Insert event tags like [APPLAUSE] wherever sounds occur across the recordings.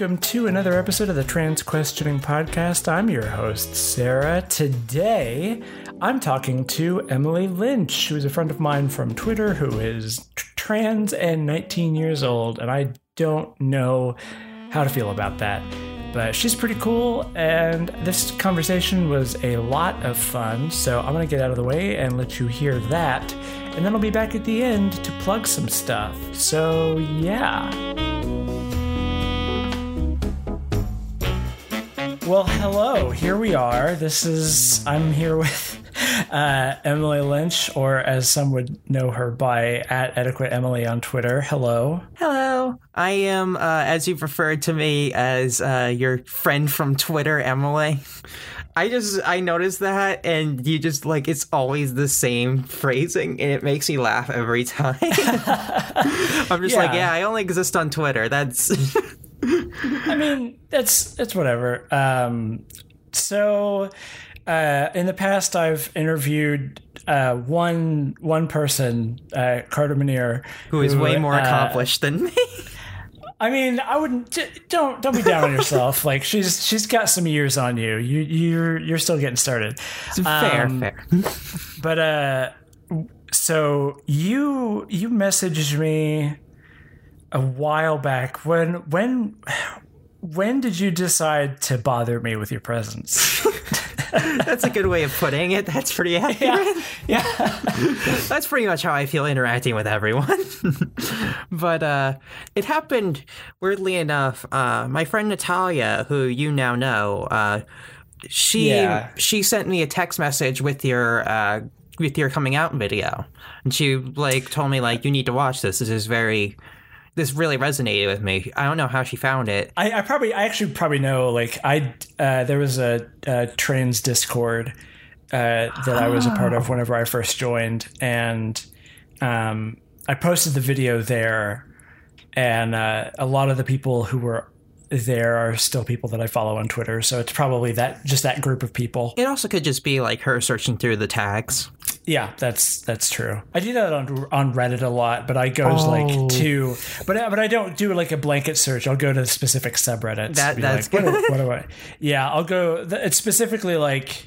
welcome to another episode of the Trans Questioning Podcast. I'm your host, Sarah. Today, I'm talking to Emily Lynch, who is a friend of mine from Twitter who is t- trans and 19 years old, and I don't know how to feel about that. But she's pretty cool, and this conversation was a lot of fun, so I'm gonna get out of the way and let you hear that, and then I'll be back at the end to plug some stuff. So, yeah. Well, hello. Here we are. This is I'm here with uh, Emily Lynch, or as some would know her by at Adequate Emily on Twitter. Hello. Hello. I am, uh, as you've referred to me as uh, your friend from Twitter, Emily. I just I noticed that, and you just like it's always the same phrasing, and it makes me laugh every time. [LAUGHS] I'm just like, Yeah. yeah, I only exist on Twitter. That's [LAUGHS] I mean, that's that's whatever. Um, so, uh, in the past, I've interviewed uh, one one person, uh, Carter Munir, who is way more uh, accomplished than me. I mean, I wouldn't. Don't don't be down on yourself. [LAUGHS] Like she's she's got some years on you. You you're you're still getting started. fair, Um, fair. But uh, so you you messaged me a while back. When when when did you decide to bother me with your presence? [LAUGHS] That's a good way of putting it. That's pretty accurate. [LAUGHS] yeah. [LAUGHS] That's pretty much how I feel interacting with everyone. but uh, it happened weirdly enough. Uh, my friend Natalia, who you now know, uh, she Yeah. she sent me a text message with your uh, with your coming out video, and she like told me like you need to watch this. This is very this really resonated with me. I don't know how she found it. I, I probably I actually probably know. Like I uh, there was a, a trans Discord uh, that I was a part of whenever I first joined, and um, I posted the video there, and uh, a lot of the people who were there are still people that I follow on Twitter. So it's probably that just that group of people. It also could just be like her searching through the tags. Yeah, that's that's true. I do that on on Reddit a lot, but I go Oh. like to, but I- but I don't do like a blanket search. I'll go to the specific subreddits. That- that's like, what, do- good. what do I? Yeah, I'll go. It's specifically like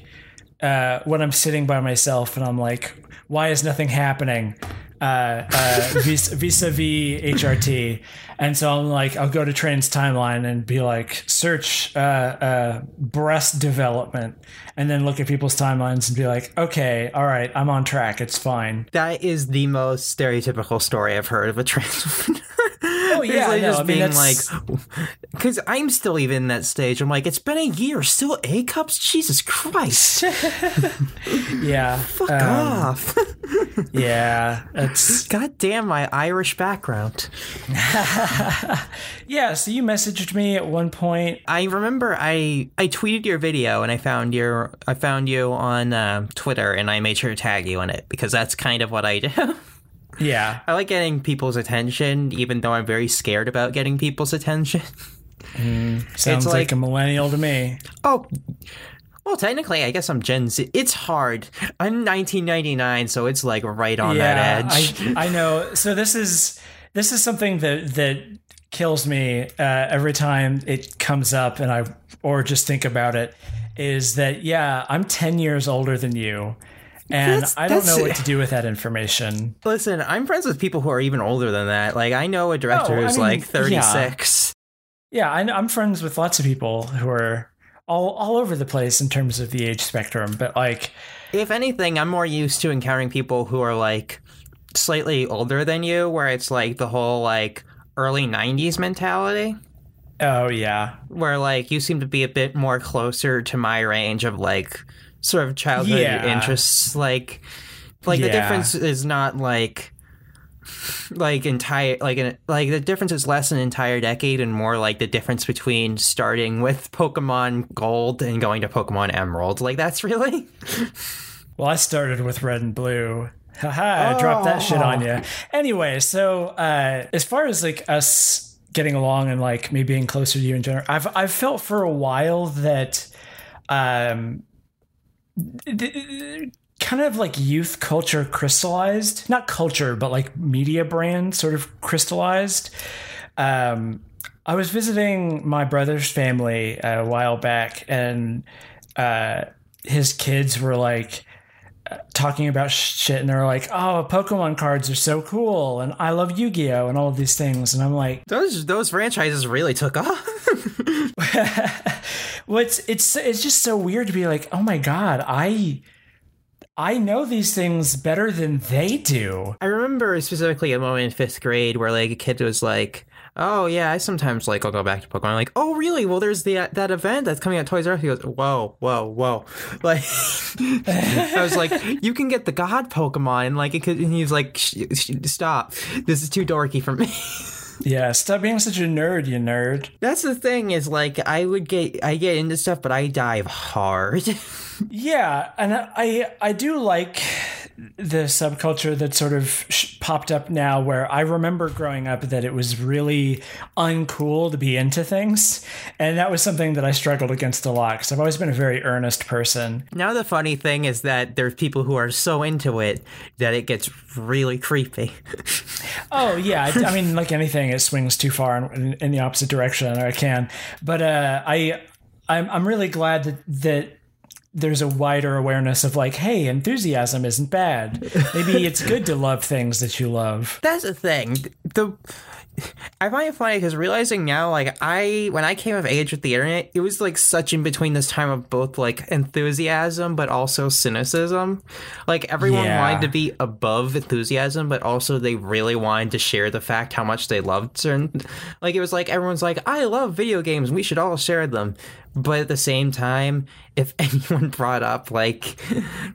uh, when I'm sitting by myself and I'm like, why is nothing happening? Uh, uh, [LAUGHS] vis- vis-a-vis HRT, and so I'm like, I'll go to Trans Timeline and be like, search uh, uh, breast development, and then look at people's timelines and be like, okay, all right, I'm on track, it's fine. That is the most stereotypical story I've heard of a trans woman. [LAUGHS] [LAUGHS] Oh yeah, Usually no, just I mean, being that's- like, [LAUGHS] because I'm still even in that stage. I'm like, it's been a year, still A cups. Jesus Christ, [LAUGHS] yeah, fuck um, off! yeah, it's God damn my Irish background. yeah. So you messaged me at one point. I remember I I tweeted your video and I found your I found you on uh, Twitter and I made sure to tag you in it because that's kind of what I do. Yeah, [LAUGHS] I like getting people's attention, even though I'm very scared about getting people's attention. [LAUGHS] sounds like, like- a millennial to me. Oh, well, technically, I guess I'm Gen Z. It's hard. I'm 1999, so it's like right on that edge. I [LAUGHS] I know. So this is this is something that that kills me uh, every time it comes up, and I or just think about it. Is that yeah? I'm ten years older than you, and That's- I don't know what to do with that information. Listen, I'm friends with people who are even older than that. Like, I know a director Oh, I who's mean, like 36. Yeah, I, I'm friends with lots of people who are all all over the place in terms of the age spectrum, but like. If anything, I'm more used to encountering people who are like slightly older than you, where it's like the whole like early 90s mentality. Oh yeah, where like you seem to be a bit more closer to my range of like sort of childhood Yeah. interests like like the difference is not like like entire like an, like the difference is less an entire decade and more like the difference between starting with Pokemon Gold and going to Pokemon Emerald like that's really [LAUGHS] Well, I started with red and blue. Haha, I dropped that shit on you. Anyway, so uh, as far as like us getting along and like me being closer to you in general, I've I've felt for a while that um kind of like youth culture crystallized, not culture, but like media brand sort of crystallized. Um I was visiting my brother's family a while back, and uh, his kids were like talking about shit, and they're like, "Oh, Pokemon cards are so cool," and I love Yu Gi Oh, and all of these things, and I'm like, those those franchises really took off. [LAUGHS] well, it's it's it's just so weird to be like, "Oh my god, I." I know these things better than they do. I remember specifically a moment in fifth grade where like a kid was like, "Oh yeah, I sometimes like I'll go back to Pokemon." I'm like, "Oh really? Well, there's the uh, that event that's coming at Toys R Us." He goes, "Whoa, whoa, whoa!" [LAUGHS] Like, I was like, "You can get the God Pokemon," and like, it could, and he was like, "Stop! This is too dorky for me." [LAUGHS] Yeah, stop being such a nerd, you nerd. That's the thing is like I would get I get into stuff, but I dive hard. [LAUGHS] yeah, and I I do like the subculture that sort of popped up now where I remember growing up that it was really uncool to be into things. And that was something that I struggled against a lot because I've always been a very earnest person. Now, the funny thing is that there's people who are so into it that it gets really creepy. [LAUGHS] oh, yeah. I, I, mean, like anything, it swings too far in, in the opposite direction, or it can. But uh, I, I'm, I'm really glad that, that there's a wider awareness of like, hey, enthusiasm isn't bad. Maybe it's good to love things that you love. [LAUGHS] That's the thing. The I find it funny because realizing now, like I, when I came of age with the internet, it was like such in between this time of both like enthusiasm but also cynicism. Like everyone yeah. wanted to be above enthusiasm, but also they really wanted to share the fact how much they loved certain. Like it was like everyone's like, I love video games, we should all share them but at the same time if [LAUGHS] anyone brought up like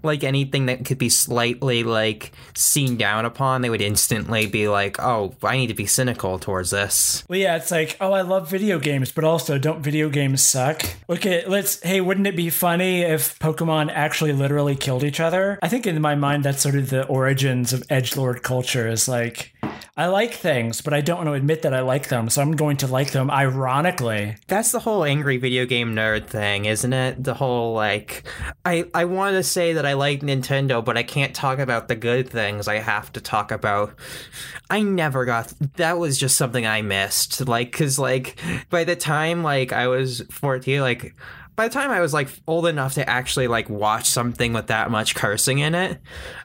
like anything that could be slightly like seen down upon they would instantly be like oh i need to be cynical towards this. Well yeah it's like oh i love video games but also don't video games suck? Look at let's hey wouldn't it be funny if pokemon actually literally killed each other? I think in my mind that's sort of the origins of edge lord culture is like I like things, but I don't want to admit that I like them, so I'm going to like them ironically. That's the whole angry video game nerd thing, isn't it? The whole like I I want to say that I like Nintendo, but I can't talk about the good things. I have to talk about I never got that was just something I missed. Like cuz like by the time like I was 14 like by the time I was like old enough to actually like watch something with that much cursing in it,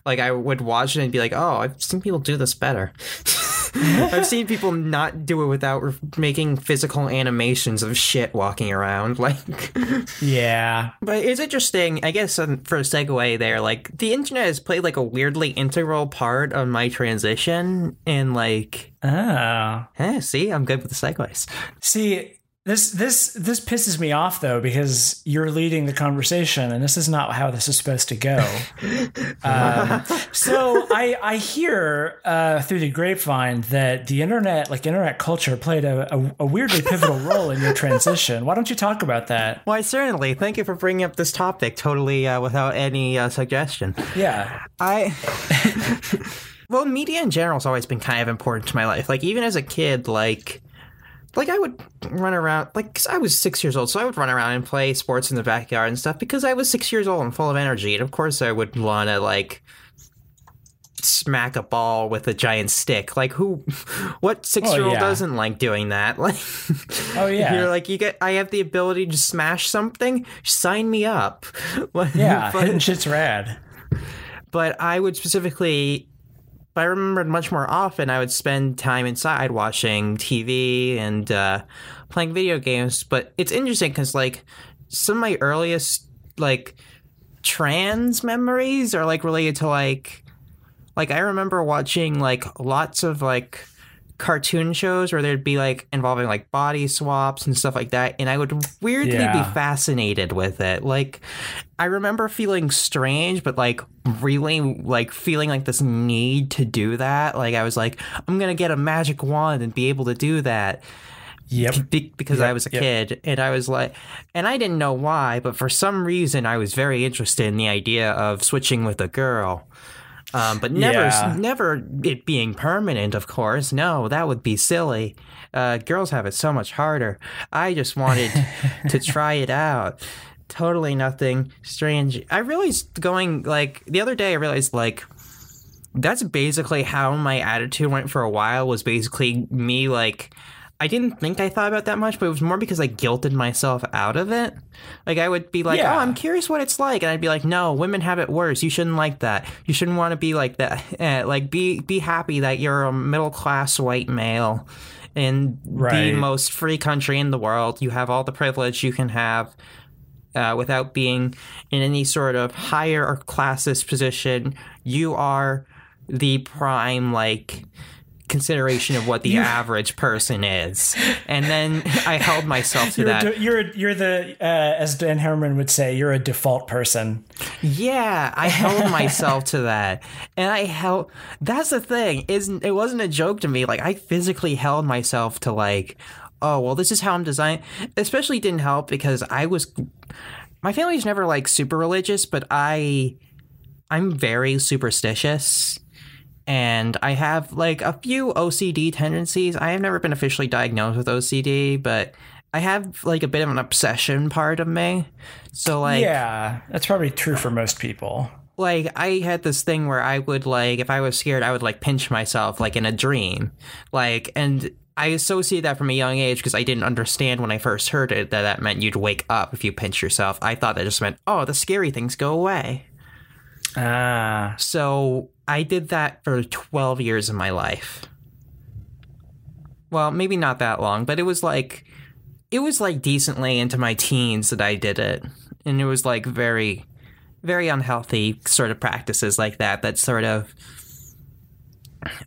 like I would watch it and be like, "Oh, I've seen people do this better." [LAUGHS] [LAUGHS] I've seen people not do it without re- making physical animations of shit walking around. Like, [LAUGHS] yeah. But it's interesting, I guess, um, for a segue there, like, the internet has played like a weirdly integral part of my transition. And, like, oh. Eh, see, I'm good with the segues. See, this this this pisses me off though because you're leading the conversation and this is not how this is supposed to go. [LAUGHS] um, so I I hear uh, through the grapevine that the internet, like internet culture, played a, a, a weirdly pivotal [LAUGHS] role in your transition. Why don't you talk about that? Why certainly. Thank you for bringing up this topic totally uh, without any uh, suggestion. Yeah, I. [LAUGHS] well, media in general has always been kind of important to my life. Like even as a kid, like like I would run around like cause I was six years old, so I would run around and play sports in the backyard and stuff because I was six years old and full of energy, and of course I would want to like smack a ball with a giant stick. Like who, [LAUGHS] what six oh, year old oh, yeah. doesn't like doing that? [LAUGHS] Like, oh [LAUGHS] yeah, you're like you get. I have the ability to smash something. Sign me up. yeah, but, hitting shit's rad. But I would specifically but I remembered much more often I would spend time inside watching TV and uh, playing video games. But it's interesting because like some of my earliest like trans memories are like related to like like I remember watching like lots of like cartoon shows where there'd be like involving like body swaps and stuff like that and i would weirdly yeah. be fascinated with it like i remember feeling strange but like really like feeling like this need to do that like i was like i'm gonna get a magic wand and be able to do that Yep. Be- because yep. I was a yep. kid and I was like, and I didn't know why, but for some reason I was very interested in the idea of switching with a girl. Um, but never, yeah. never it being permanent. Of course, no, that would be silly. Uh, girls have it so much harder. I just wanted [LAUGHS] to try it out. Totally nothing strange. I realized going like the other day. I realized like that's basically how my attitude went for a while. Was basically me like I didn't think I thought about that much, but it was more because I guilted myself out of it. Like I would be like, Yeah. "Oh, I'm curious what it's like," and I'd be like, "No, women have it worse. You shouldn't like that. You shouldn't want to be like that. [LAUGHS] Eh, like be be happy that you're a middle class white male in Right. the most free country in the world. You have all the privilege you can have." Uh, without being in any sort of higher or classist position, you are the prime like consideration of what the average person is. And then I held myself to You're, that. de- you're, you're the, uh, as Dan Herman would say, you're a default person. Yeah, I held myself to that. And I held that's the thing. Isn't it wasn't a joke to me. Like I physically held myself to like, oh well this is how I'm designed. Especially didn't help because I was my family's never like super religious, but I I'm very superstitious. And I have like a few OCD tendencies. I have never been officially diagnosed with OCD, but I have like a bit of an obsession part of me. So like yeah, that's probably true for most people. like I had this thing where I would like if I was scared I would like pinch myself like in a dream like and I associate that from a young age because I didn't understand when I first heard it that that meant you'd wake up if you pinch yourself. I thought that just meant oh the scary things go away. Ah, So I did that for 12 years of my life. Well, maybe not that long, but it was like it was like decently into my teens that I did it. And it was like very very unhealthy sort of practices like that that sort of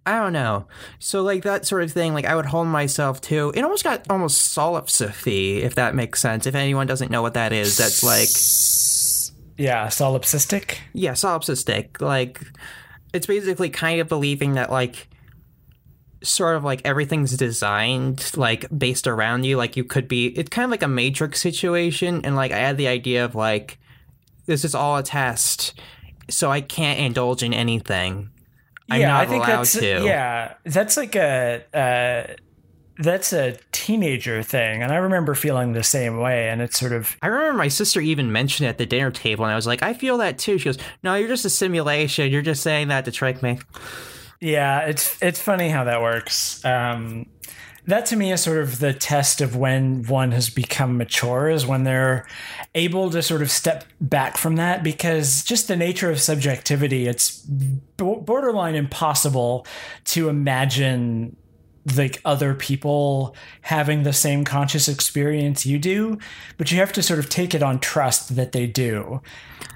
I don't know. So like that sort of thing, like I would hold myself to. It almost got almost solipsisty, if that makes sense. If anyone doesn't know what that is, that's like yeah, solipsistic. yeah, solipsistic. Like, it's basically kind of believing that, like, sort of like everything's designed, like, based around you. Like, you could be, it's kind of like a matrix situation. And, like, I had the idea of, like, this is all a test, so I can't indulge in anything. I'm yeah, not I think that's to. yeah, that's like a uh, that's a teenager thing, and I remember feeling the same way. And it's sort of I remember my sister even mentioned it at the dinner table, and I was like, I feel that too. She goes, No, you're just a simulation. You're just saying that to trick me. yeah, it's it's funny how that works. Um, that to me is sort of the test of when one has become mature is when they're able to sort of step back from that because just the nature of subjectivity it's bo- borderline impossible to imagine like other people having the same conscious experience you do but you have to sort of take it on trust that they do.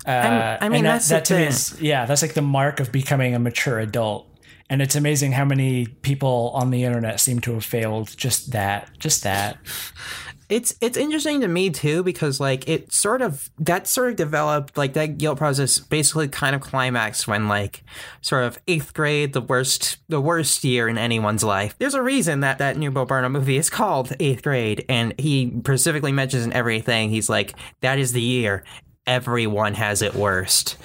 Uh, I mean, and that, that's that is yeah that's like the mark of becoming a mature adult. And it's amazing how many people on the internet seem to have failed just that just that It's it's interesting to me too because like it sort of that sort of developed like that guilt process basically kind of climaxed when like sort of eighth grade the worst the worst year in anyone's life. There's a reason that that new Bo Burnham movie is called Eighth Grade, and he specifically mentions in everything he's like that is the year everyone has it worst,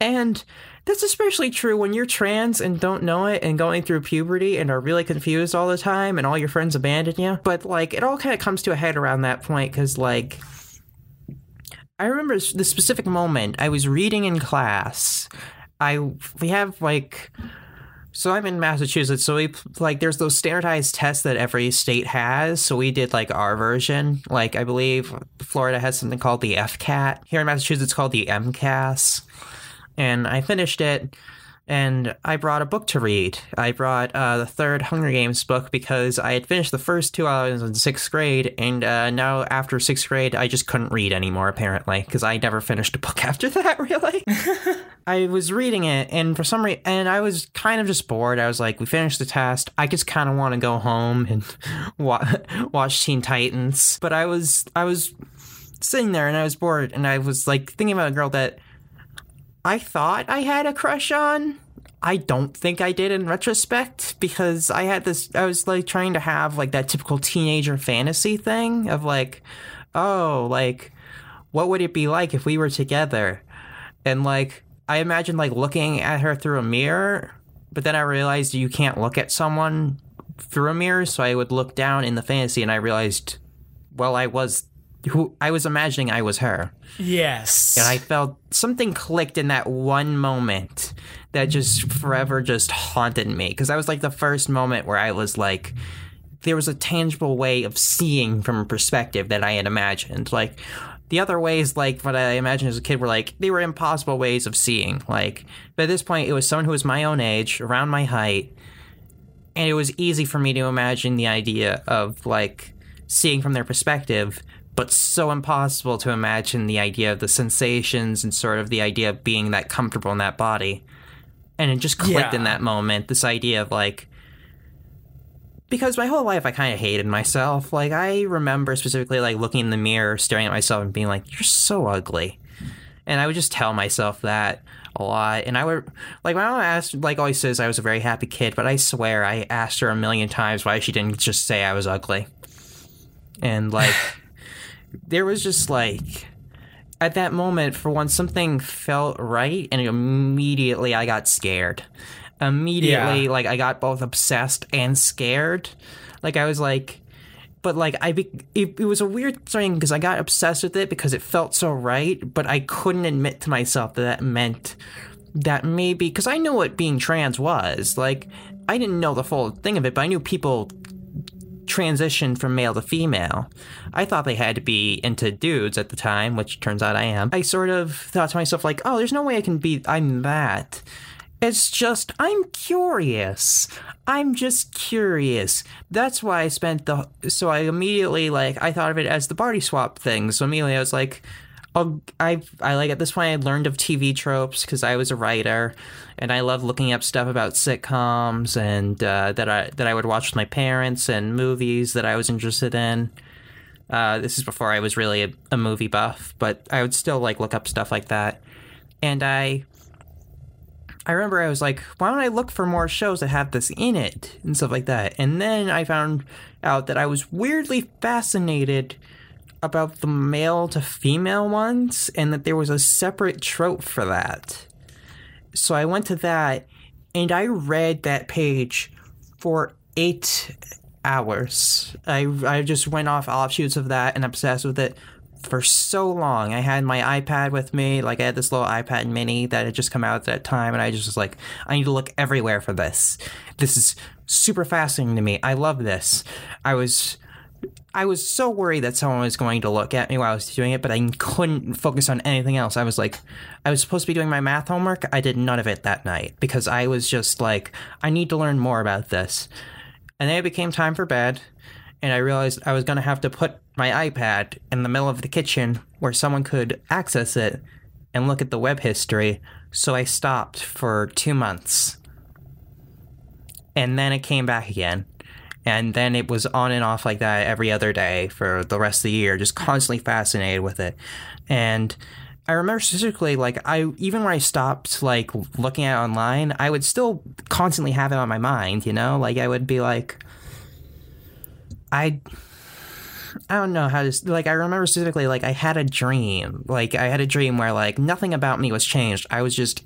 and that's especially true when you're trans and don't know it and going through puberty and are really confused all the time and all your friends abandon you. But like it all kind of comes to a head around that point because like I remember the specific moment I was reading in class. I we have like so I'm in Massachusetts, so we like there's those standardized tests that every state has. So we did like our version. Like I believe Florida has something called the FCAT. Here in Massachusetts, it's called the MCAS and I finished it. And I brought a book to read. I brought uh, the third Hunger Games book because I had finished the first two I was in sixth grade, and uh, now after sixth grade, I just couldn't read anymore. Apparently, because I never finished a book [LAUGHS] after that. Really, [LAUGHS] I was reading it, and for some reason, and I was kind of just bored. I was like, "We finished the test. I just kind of want to go home and [LAUGHS] wa- watch Teen Titans." But I was, I was sitting there, and I was bored, and I was like thinking about a girl that I thought I had a crush on. I don't think I did in retrospect because I had this I was like trying to have like that typical teenager fantasy thing of like oh like what would it be like if we were together? And like I imagined like looking at her through a mirror, but then I realized you can't look at someone through a mirror, so I would look down in the fantasy and I realized well I was who I was imagining I was her. yes And I felt something clicked in that one moment that just forever just haunted me. Because that was like the first moment where I was like, there was a tangible way of seeing from a perspective that I had imagined. Like the other ways, like what I imagined as a kid, were like they were impossible ways of seeing. Like, but at this point, it was someone who was my own age, around my height, and it was easy for me to imagine the idea of like seeing from their perspective but so impossible to imagine the idea of the sensations and sort of the idea of being that comfortable in that body. And it just clicked Yeah. in that moment, this idea of like, because my whole life I kind of hated myself. Like, I remember specifically like looking in the mirror, staring at myself, and being like, you're so ugly. And I would just tell myself that a lot. And I would, like, my mom asked, like, always says I was a very happy kid, but I swear I asked her a million times why she didn't just say I was ugly. And, like, [LAUGHS] there was just like at that moment for once something felt right and immediately i got scared. Immediately Yeah. like i got both obsessed and scared. Like i was like but like i be- it, it was a weird thing because i got obsessed with it because it felt so right but i couldn't admit to myself that that meant that maybe because i knew what being trans was. Like i didn't know the full thing of it but i knew people transition from male to female. I thought they had to be into dudes at the time, which turns out I am. I sort of thought to myself, like, oh, there's no way I can be, I'm that. It's just, I'm curious. I'm just curious. That's why I spent the, so I immediately, like, I thought of it as the body swap thing. So immediately I was like, I, I like, at this point I learned of TV tropes because I was a writer and I love looking up stuff about sitcoms and uh, that I that I would watch with my parents and movies that I was interested in. Uh, this is before I was really a, a movie buff, but I would still like look up stuff like that. And I, I remember I was like, why don't I look for more shows that have this in it and stuff like that? And then I found out that I was weirdly fascinated about the male to female ones, and that there was a separate trope for that. So I went to that and I read that page for eight hours. I, I just went off offshoots of that and obsessed with it for so long. I had my iPad with me, like I had this little iPad mini that had just come out at that time, and I just was like, I need to look everywhere for this. This is super fascinating to me. I love this. I was I was so worried that someone was going to look at me while I was doing it, but I couldn't focus on anything else. I was like, I was supposed to be doing my math homework. I did none of it that night because I was just like, I need to learn more about this. And then it became time for bed, and I realized I was going to have to put my iPad in the middle of the kitchen where someone could access it and look at the web history. So I stopped for two months. And then it came back again and then it was on and off like that every other day for the rest of the year just constantly fascinated with it and i remember specifically like i even when i stopped like looking at it online i would still constantly have it on my mind you know like i would be like i I don't know how to like I remember specifically like I had a dream. Like I had a dream where like nothing about me was changed. I was just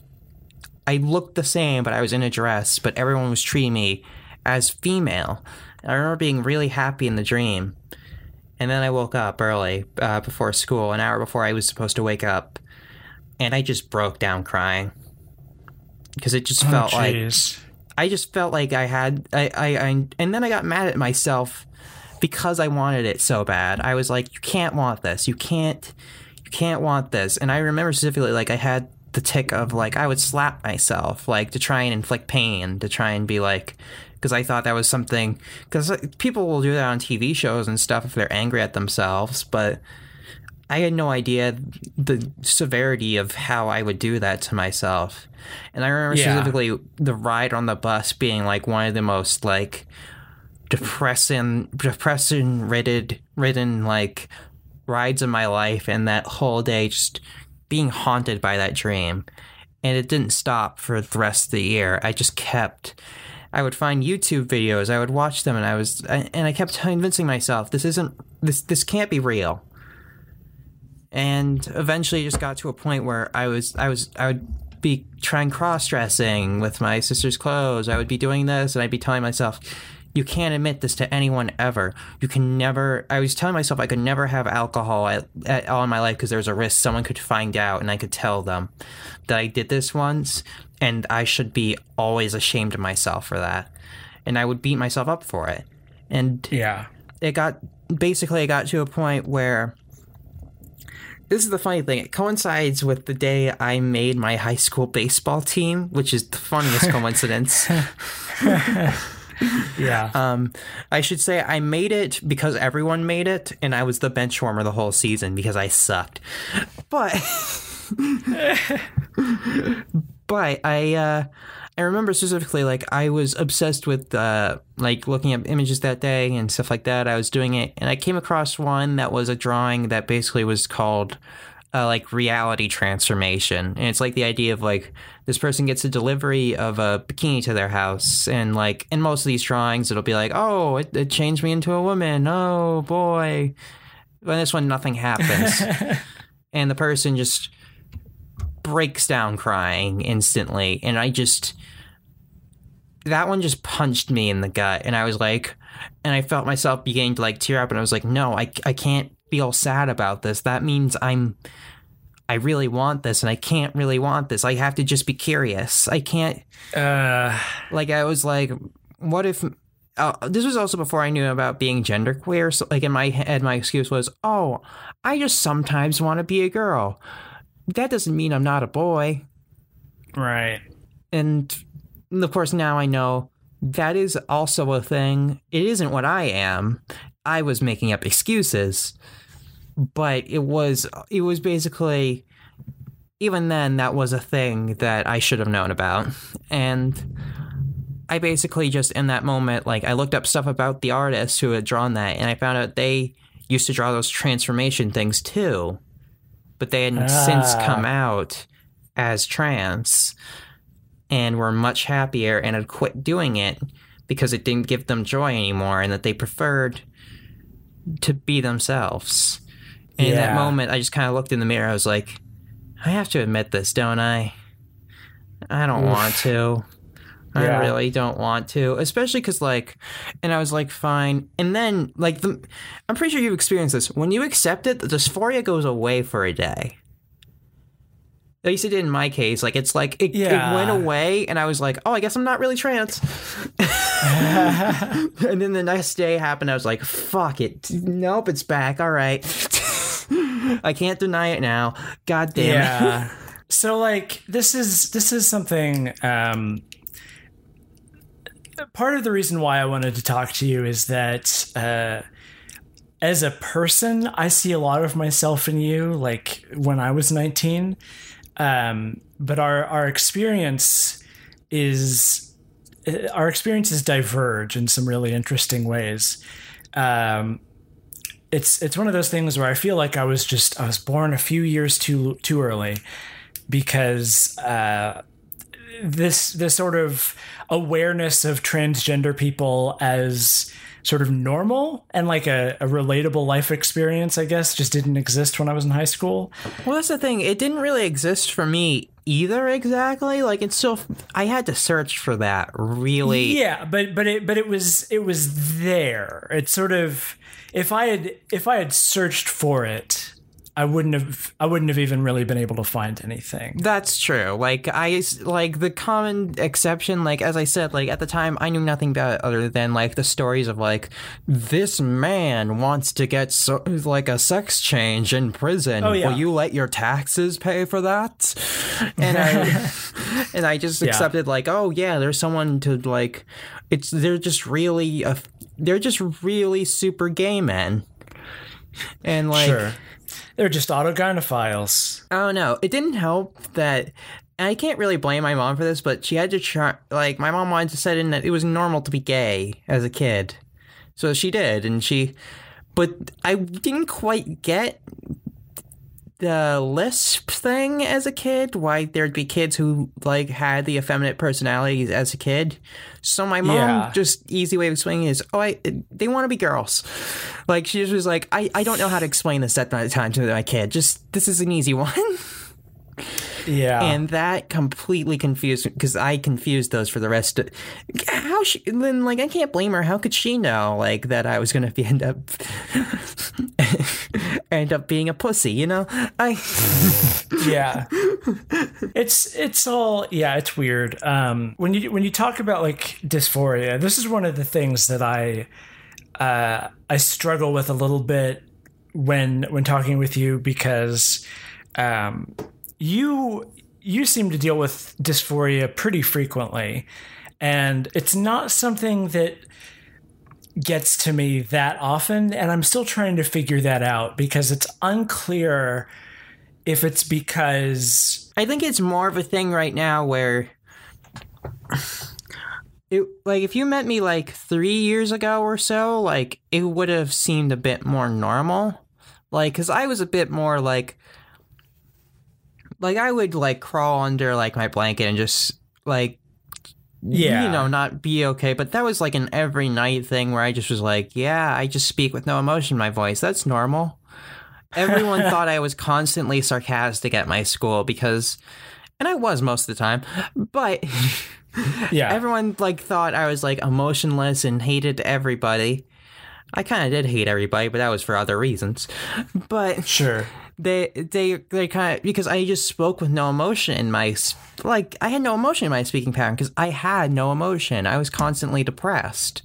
I looked the same but I was in a dress, but everyone was treating me as female. I remember being really happy in the dream. And then I woke up early uh, before school, an hour before I was supposed to wake up, and I just broke down crying because it just felt like I just felt like I had I, I I and then I got mad at myself because I wanted it so bad. I was like, you can't want this. You can't you can't want this. And I remember specifically like I had the tick of like I would slap myself like to try and inflict pain, to try and be like because I thought that was something because uh, people will do that on TV shows and stuff if they're angry at themselves, but I had no idea the severity of how I would do that to myself. And I remember Yeah. specifically the ride on the bus being like one of the most like depressing depressing ridden ridden like rides of my life and that whole day just being haunted by that dream. And it didn't stop for the rest of the year. I just kept I would find YouTube videos, I would watch them and I was and I kept convincing myself this isn't this this can't be real and eventually it just got to a point where I was I was I would be trying cross dressing with my sister's clothes. I would be doing this and I'd be telling myself, you can't admit this to anyone ever. You can never. I was telling myself I could never have alcohol at, at all in my life because there was a risk someone could find out and I could tell them that I did this once and I should be always ashamed of myself for that. And I would beat myself up for it. and Yeah. it got basically it got to a point where this is the funny thing. It coincides with the day I made my high school baseball team, which is the funniest [LAUGHS] coincidence. [LAUGHS] [LAUGHS] Yeah. Um, I should say I made it because everyone made it, and I was the bench warmer the whole season because I sucked. But, [LAUGHS] but I, uh, I remember specifically like I was obsessed with uh, like looking at images that day and stuff like that. I was doing it, and I came across one that was a drawing that basically was called uh, like reality transformation, and it's like the idea of like this person gets a delivery of a bikini to their house, and like in most of these drawings, it'll be like, oh, it, it changed me into a woman. Oh boy. But this one, nothing happens, [LAUGHS] and the person just breaks down crying instantly, and I just that one just punched me in the gut, and I was like, and I felt myself beginning to like tear up, and I was like, no, I I can't feel sad about this. That means I'm I really want this and I can't really want this. I have to just be curious. I can't Uh, like I was like what if uh, this was also before I knew about being genderqueer. So like in my head my excuse was, "Oh, I just sometimes want to be a girl." That doesn't mean I'm not a boy. right. And of course now I know that is also a thing. It isn't what I am. I was making up excuses but it was it was basically even then that was a thing that I should have known about and I basically just in that moment like I looked up stuff about the artist who had drawn that and I found out they used to draw those transformation things too but they had since Ah. come out as trans and were much happier and had quit doing it because it didn't give them joy anymore and that they preferred to be themselves. And in that moment, I just kind of looked in the mirror. I was like, I have to admit this, don't I? I don't Oof. want to. I Yeah. really don't want to, especially because like, and I was like, fine. And then like, the, I'm pretty sure you've experienced this. When you accept it, the dysphoria goes away for a day. At least it did in my case. Like, it's like it, Yeah. it went away, and I was like, oh, I guess I'm not really trans. [LAUGHS] [LAUGHS] and then the next day happened. I was like, fuck it. Nope, it's back. All right. [LAUGHS] I can't deny it now. God damn it. yeah [LAUGHS] so like this is this is something um part of the reason why i wanted to talk to you is that uh as a person i see a lot of myself in you like when i was 19 um but our our experience is uh, our experiences diverge in some really interesting ways um it's it's one of those things where I feel like I was just I was born a few years too too early because uh, this this sort of awareness of transgender people as sort of normal and like a, a relatable life experience, I guess, just didn't exist when I was in high school. Well, that's the thing. It didn't really exist for me either, exactly. Like, it's still, I had to search for that really. Yeah, but but it but it was it was there. It's sort of if I had if I had searched for it, I wouldn't have I wouldn't have even really been able to find anything. That's true. Like I like the common exception. Like as I said, like at the time I knew nothing about it other than like the stories of like this man wants to get so like a sex change in prison. Oh, yeah. Will you let your taxes pay for that? And I [LAUGHS] and I just accepted like oh yeah, there's someone to like. It's they're just really a, they're just really super gay men. And like sure. They're just autogynephiles. Oh, I don't know. It didn't help that and I can't really blame my mom for this, but she had to try like my mom wanted to set in that it was normal to be gay as a kid. So she did and she but I didn't quite get the lisp thing as a kid why there'd be kids who like had the effeminate personalities as a kid. So my mom Yeah. just easy way of explaining it is oh I, they want to be girls. Like she just was like I, I don't know how to explain this at the time to my kid. Just this is an easy [LAUGHS] one Yeah. and that completely confused because I confused those for the rest. of How she then like I can't blame her. How could she know like that I was gonna be end up [LAUGHS] end up being a pussy? You know, I [LAUGHS] yeah it's it's all yeah it's weird um when you when you talk about like dysphoria this is one of the things that i uh, I struggle with a little bit when when talking with you because um, you you seem to deal with dysphoria pretty frequently, and it's not something that gets to me that often, and I'm still trying to figure that out because it's unclear if it's because I think it's more of a thing right now where it like if you met me like 3 years ago or so, like it would have seemed a bit more normal. Like cuz I was a bit more like like I would like crawl under like my blanket and just like Yeah. you know not be okay. But that was like an every night thing where I just was like yeah I just speak with no emotion in my voice. That's normal. Everyone [LAUGHS] thought I was constantly sarcastic at my school because and I was most of the time but [LAUGHS] yeah. everyone like thought I was like emotionless and hated everybody. I kind of did hate everybody but that was for other reasons. But sure they they they kind of because I just spoke with no emotion in my like I had no emotion in my speaking pattern because I had no emotion. I was constantly depressed,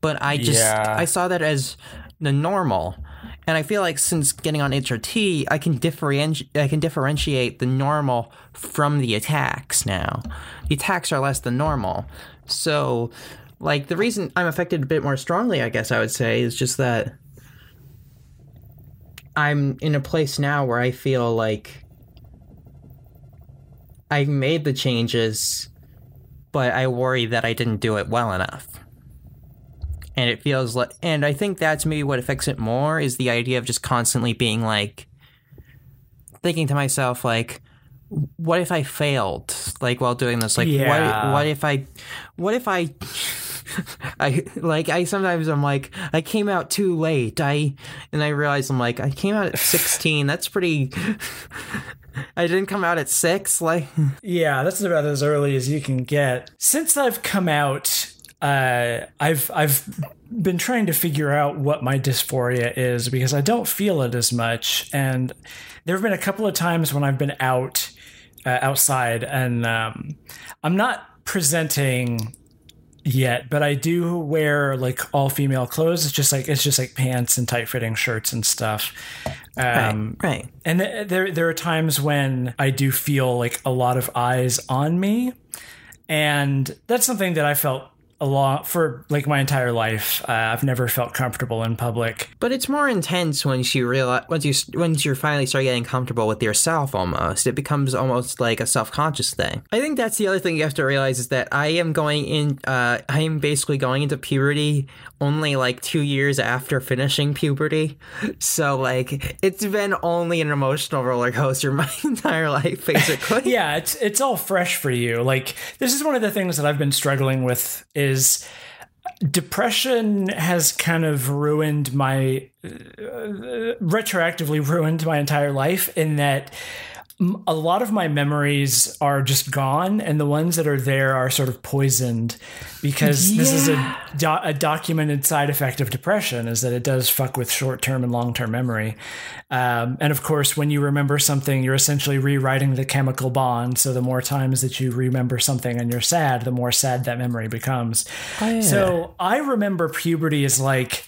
but I just Yeah. I saw that as the normal, and I feel like since getting on HRT, I can differentiate I can differentiate the normal from the attacks now. The attacks are less than normal, so like the reason I'm affected a bit more strongly, I guess I would say, is just that. I'm in a place now where I feel like I made the changes, but I worry that I didn't do it well enough. And it feels like, and I think that's maybe what affects it more is the idea of just constantly being like, thinking to myself, like, what if I failed, like while doing this? Like, Yeah. what, what if I, what if I, [LAUGHS] I like I sometimes I'm like I came out too late. I and I realize I'm like I came out at [LAUGHS] 16. That's pretty. [LAUGHS] I didn't come out at six. Like Yeah, that's about as early as you can get. Since I've come out, uh, I've I've been trying to figure out what my dysphoria is because I don't feel it as much, and there have been a couple of times when I've been out uh, outside, and um, I'm not presenting yet, but I do wear like all female clothes. It's just like it's just like pants and tight fitting shirts and stuff. Um, right. and th- there there are times when I do feel like a lot of eyes on me, and that's something that I felt a lot for like my entire life. Uh, I've never felt comfortable in public. But it's more intense once you realize once you once you finally start getting comfortable with yourself. Almost, it becomes almost like a self conscious thing. I think that's the other thing you have to realize is that I am going in. Uh, I am basically going into puberty only like two years after finishing puberty. So like it's been only an emotional roller coaster [LAUGHS] my entire life, basically. [LAUGHS] Yeah, it's it's all fresh for you. Like this is one of the things that I've been struggling with is depression has kind of ruined my uh, retroactively ruined my entire life in that a lot of my memories are just gone and the ones that are there are sort of poisoned because this is a, do- a documented side effect of depression is that it does fuck with short-term and long-term memory. Um, and of course when you remember something you're essentially rewriting the chemical bond. So the more times that you remember something and you're sad the more sad that memory becomes. So i remember puberty as like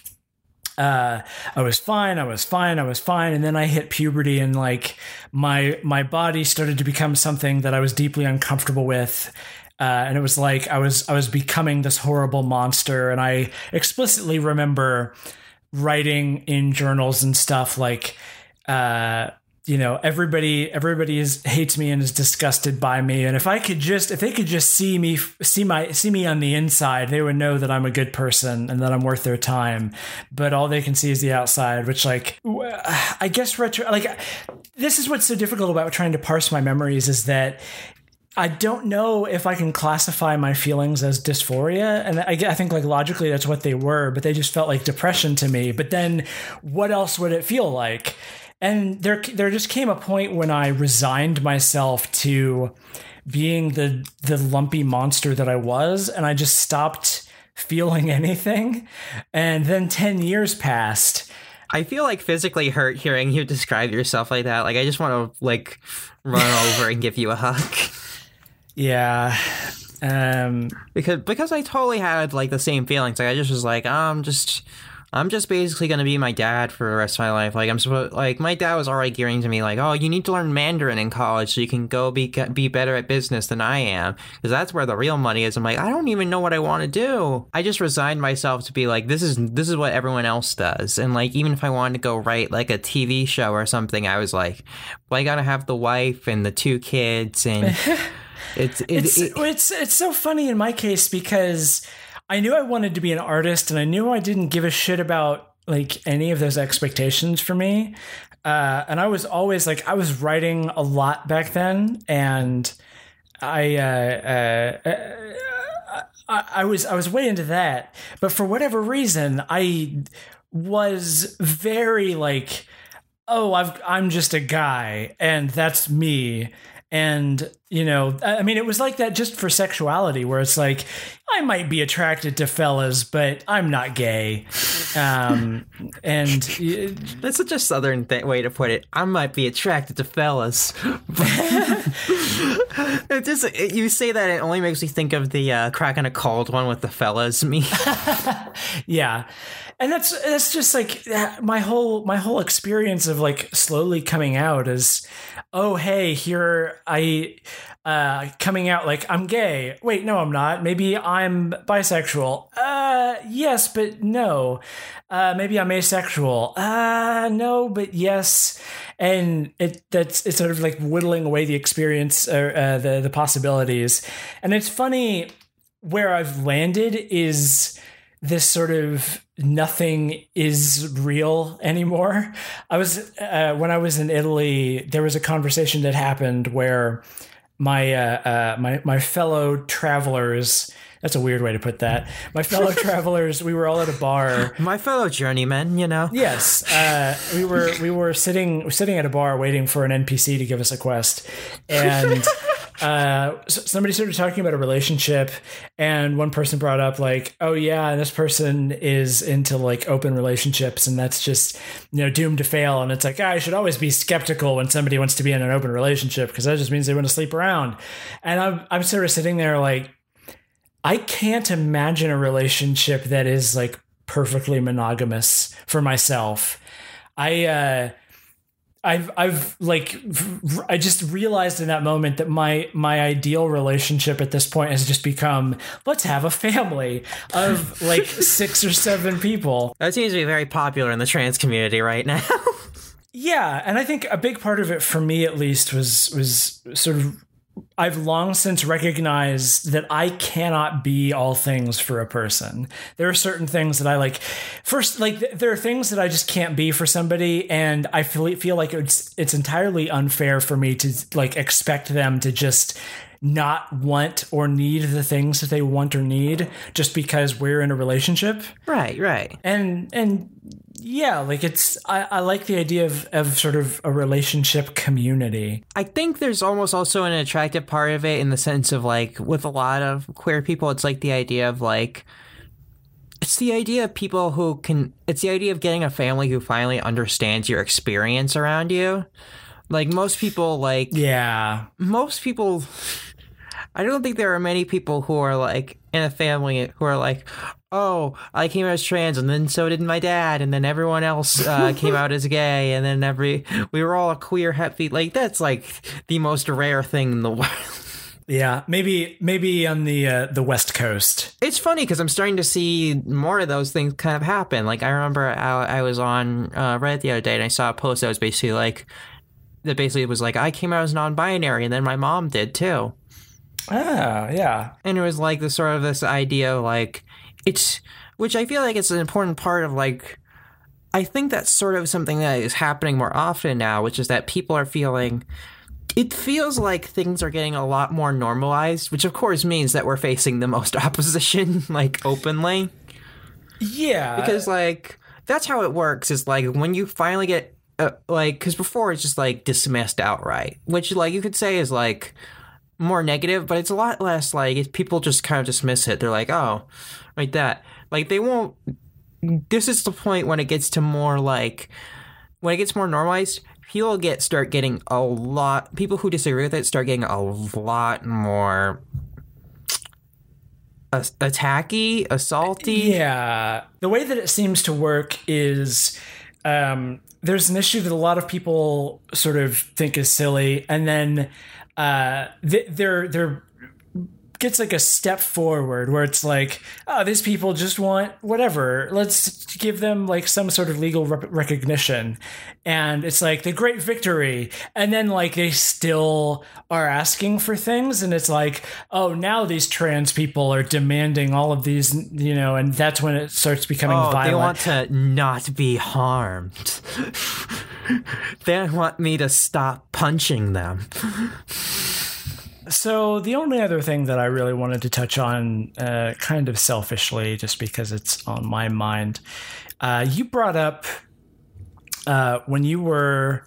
uh, I was fine, I was fine, I was fine, and then I hit puberty, and like my my body started to become something that I was deeply uncomfortable with, uh, and it was like I was I was becoming this horrible monster, and I explicitly remember writing in journals and stuff like. Uh, you know everybody everybody is hates me and is disgusted by me and if i could just if they could just see me see my see me on the inside they would know that i'm a good person and that i'm worth their time but all they can see is the outside which like i guess retro like this is what's so difficult about trying to parse my memories is that I don't know if I can classify my feelings as dysphoria, and I, I think like logically that's what they were, but they just felt like depression to me. But then, what else would it feel like? And there, there just came a point when I resigned myself to being the the lumpy monster that I was, and I just stopped feeling [LAUGHS] anything. And then ten years passed. I feel like physically hurt hearing you describe yourself like that. Like I just want to like run over and give you a hug. Yeah. Um, because because I totally had like the same feelings. Like I just was like, I'm just I'm just basically gonna be my dad for the rest of my life. Like I'm supposed, like my dad was already gearing to me, like, oh, you need to learn Mandarin in college so you can go be be better at business than I am, because that's where the real money is. I'm like, I don't even know what I want to do. I just resigned myself to be like, this is this is what everyone else does, and like even if I wanted to go write like a TV show or something, I was like, well, I gotta have the wife and the two kids and. [LAUGHS] It's it, it's it, it's it's so funny in my case because I knew I wanted to be an artist and I knew I didn't give a shit about like any of those expectations for me. Uh, and I was always like I was writing a lot back then and I uh, uh, I, I was I was way into that, but for whatever reason, I was very like, oh, I've I'm just a guy, and that's me. And you know, I mean, it was like that just for sexuality, where it's like I might be attracted to fellas, but I'm not gay. Um, and that's such a southern th- way to put it. I might be attracted to fellas. [LAUGHS] it just it, you say that it only makes me think of the uh, cracking a cold one with the fellas. [LAUGHS] Me, [LAUGHS] yeah, and that's that's just like my whole my whole experience of like slowly coming out is, oh hey, here I uh, coming out like I'm gay. Wait, no, I'm not. Maybe I'm bisexual. Uh, yes, but no. Uh, maybe I'm asexual. Uh, no, but yes. And it that's it's sort of like whittling away the experience or uh, the the possibilities. And it's funny where I've landed is this sort of nothing is real anymore. I was uh, when I was in Italy, there was a conversation that happened where my uh, uh, my my fellow travelers. That's a weird way to put that. My fellow [LAUGHS] travelers, we were all at a bar. My fellow journeymen, you know. Yes, uh, we were we were sitting sitting at a bar waiting for an NPC to give us a quest, and [LAUGHS] uh, somebody started talking about a relationship, and one person brought up like, "Oh yeah, and this person is into like open relationships, and that's just you know doomed to fail." And it's like ah, I should always be skeptical when somebody wants to be in an open relationship because that just means they want to sleep around. And I'm I'm sort of sitting there like, I can't imagine a relationship that is like perfectly monogamous for myself. I uh I've I've like I just realized in that moment that my my ideal relationship at this point has just become let's have a family of like [LAUGHS] six or seven people. That seems to be very popular in the trans community right now. [LAUGHS] yeah, and I think a big part of it for me at least was was sort of I've long since recognized that I cannot be all things for a person. There are certain things that I like. First, like there are things that I just can't be for somebody, and I feel feel like it's it's entirely unfair for me to like expect them to just not want or need the things that they want or need just because we're in a relationship. Right, right. And and yeah, like it's I, I like the idea of, of sort of a relationship community. I think there's almost also an attractive part of it in the sense of like with a lot of queer people, it's like the idea of like it's the idea of people who can it's the idea of getting a family who finally understands your experience around you. Like most people like Yeah. Most people I don't think there are many people who are like in a family who are like, oh, I came out as trans, and then so did my dad, and then everyone else uh, [LAUGHS] came out as gay, and then every we were all a queer happy. Like that's like the most rare thing in the world. Yeah, maybe maybe on the uh, the West Coast. It's funny because I'm starting to see more of those things kind of happen. Like I remember I, I was on uh, Reddit the other day and I saw a post that was basically like that basically was like I came out as non-binary and then my mom did too. Ah, yeah. And it was like the sort of this idea like it's which I feel like it's an important part of like I think that's sort of something that is happening more often now, which is that people are feeling it feels like things are getting a lot more normalized, which of course means that we're facing the most [LAUGHS] opposition like openly. Yeah. Because like that's how it works is like when you finally get uh, like cuz before it's just like dismissed outright, which like you could say is like more negative, but it's a lot less like if people just kind of dismiss it. They're like, "Oh, like that." Like they won't. This is the point when it gets to more like when it gets more normalized. People get start getting a lot. People who disagree with it start getting a lot more attacky, assaulty. Yeah. The way that it seems to work is um, there's an issue that a lot of people sort of think is silly, and then uh, th- they're they're gets like a step forward where it's like, oh, these people just want whatever. Let's give them like some sort of legal rep- recognition. And it's like the great victory. And then like they still are asking for things. And it's like, oh, now these trans people are demanding all of these, you know, and that's when it starts becoming Oh, violent. they want to not be harmed. [LAUGHS] they want me to stop punching them. [LAUGHS] So the only other thing that I really wanted to touch on, uh, kind of selfishly, just because it's on my mind, uh, you brought up uh, when you were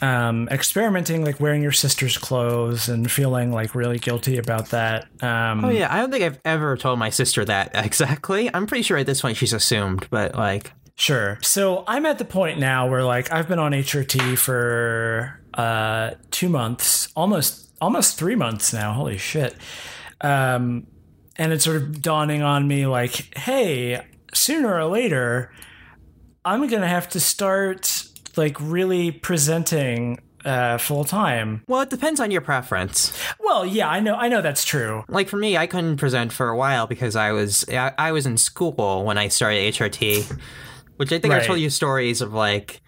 um, experimenting, like wearing your sister's clothes and feeling like really guilty about that. Um, Oh yeah, I don't think I've ever told my sister that [LAUGHS] exactly. I'm pretty sure at this point she's assumed, but like, Sure. So I'm at the point now where like I've been on HRT for uh, two months, almost almost three months now. Holy shit! Um, and it's sort of dawning on me like, hey, sooner or later, I'm gonna have to start like really presenting uh, full time. well, it depends on your preference. Well, yeah, I know, I know that's true. Like for me, I couldn't present for a while because I was I, I was in school when I started HRT, which I think I told you stories of like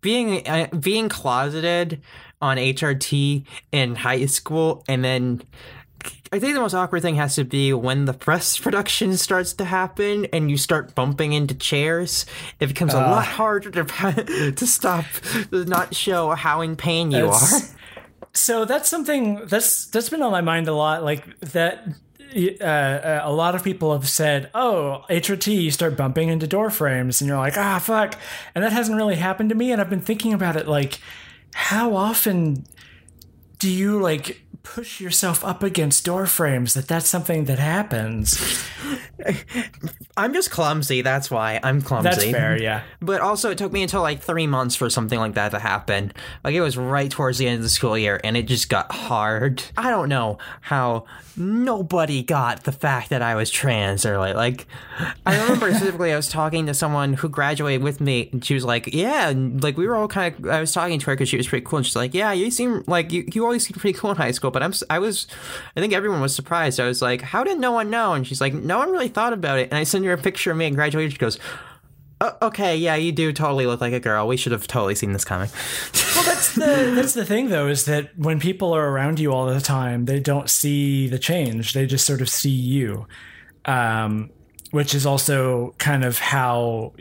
being uh, being closeted on HRT in high school, and then I think the most awkward thing has to be when the press [LAUGHS] production starts to happen and you start bumping into chairs. It becomes a lot harder to [LAUGHS] to stop to not show how in pain you are. So that's something that's that's been on my mind a lot. Like that, uh, uh, a lot of people have said, "Oh, HRT, you start bumping into door frames," and you're like, "Ah, fuck," and that hasn't really happened to me. And I've been thinking about it, like, how often do you like push yourself up against door frames? That that's something that happens. I'm just clumsy. That's why I'm clumsy. That's fair, yeah. But also, it took me until like three months for something like that to happen. Like it was right towards the end of the school year, and it just got hard. I don't know how nobody got the fact that I was trans early. Like, I remember [LAUGHS] specifically, I was talking to someone who graduated with me, and she was like, "Yeah," and like we were all kind of. I was talking to her because she was pretty cool, and she's like, "Yeah, you seem like you. You always seem pretty cool in high school." But I'm. I was. I think everyone was surprised. I was like, "How did no one know?" And she's like, "No one really thought about it." And I sent her a picture of me and graduated. She goes. "Oh, okay, yeah, you do totally look like a girl. We should have totally seen this coming. Well, that's the [LAUGHS] that's the thing though is that when people are around you all the time, they don't see the change. They just sort of see you, um, which is also kind of how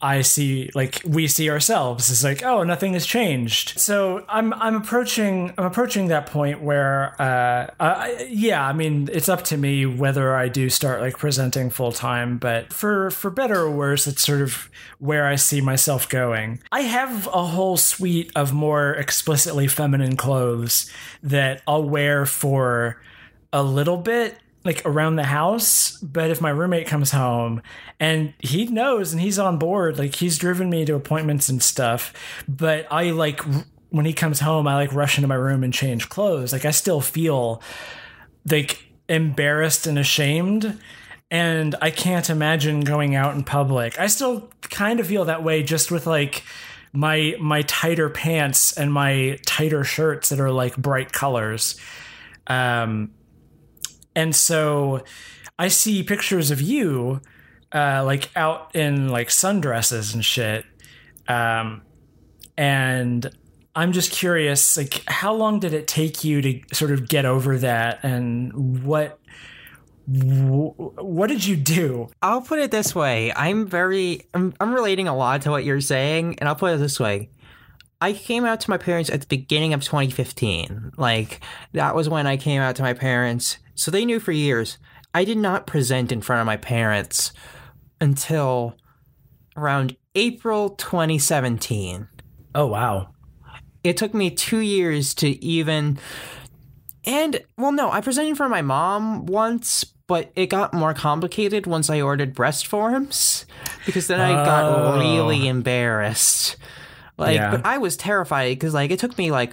I see like we see ourselves. It's like oh, nothing has changed. So I'm I'm approaching I'm approaching that point where uh, yeah, I mean it's up to me whether I do start like presenting full time. But for for better or worse, it's sort of where I see myself going. I have a whole suite of more explicitly feminine clothes that I'll wear for a little bit like around the house but if my roommate comes home and he knows and he's on board like he's driven me to appointments and stuff but i like when he comes home i like rush into my room and change clothes. Like i still feel like embarrassed and ashamed and i can't imagine going out in public. I still kind of feel that way just with like my my tighter pants and my tighter shirts that are like bright colors. Um and so I see pictures of you, uh, like out in like sundresses and shit. Um, and I'm just curious, like, how long did it take you to sort of get over that, and what, what did you do? I'll put it this way. I'm very I'm, I'm relating a lot to what you're saying, and I'll put it this way. I came out to my parents at the beginning of 2015. Like that was when I came out to my parents. So they knew for years. I did not present in front of my parents until around April 2017. Oh wow, It took me 2 years to even and well no, I presented in front of my mom once, but it got more complicated once I ordered breast forms because then I got Oh. really embarrassed. Like, Yeah. but I was terrified because like it took me like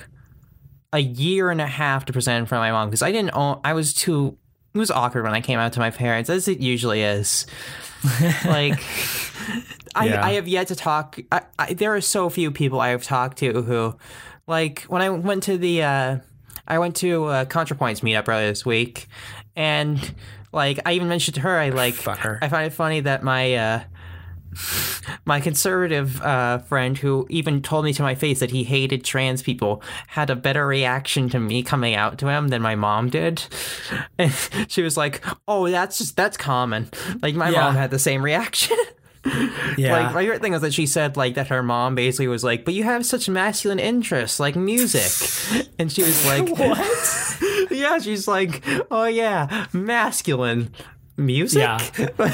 a year and a half to present in front of my mom because I didn't own. I was too it was awkward when I came out to my parents, as it usually is. [LAUGHS] like, I, Yeah. I have yet to talk. I, I, there are so few people I have talked to who, like, when I went to the, uh, I went to uh, ContraPoints meetup earlier this week, and like I even mentioned to her, I like, Fucker. I find it funny that my. Uh, my conservative uh, friend, who even told me to my face that he hated trans people, had a better reaction to me coming out to him than my mom did. And [LAUGHS] she was like, "Oh, that's just that's common." Like my Yeah. mom had the same reaction. [LAUGHS] Yeah. Like my favorite thing was that she said like that her mom basically was like, "But you have such masculine interests like music," [LAUGHS] and she was like, what? "Yeah." She's like, "Oh yeah, masculine." Music, Yeah. [LAUGHS]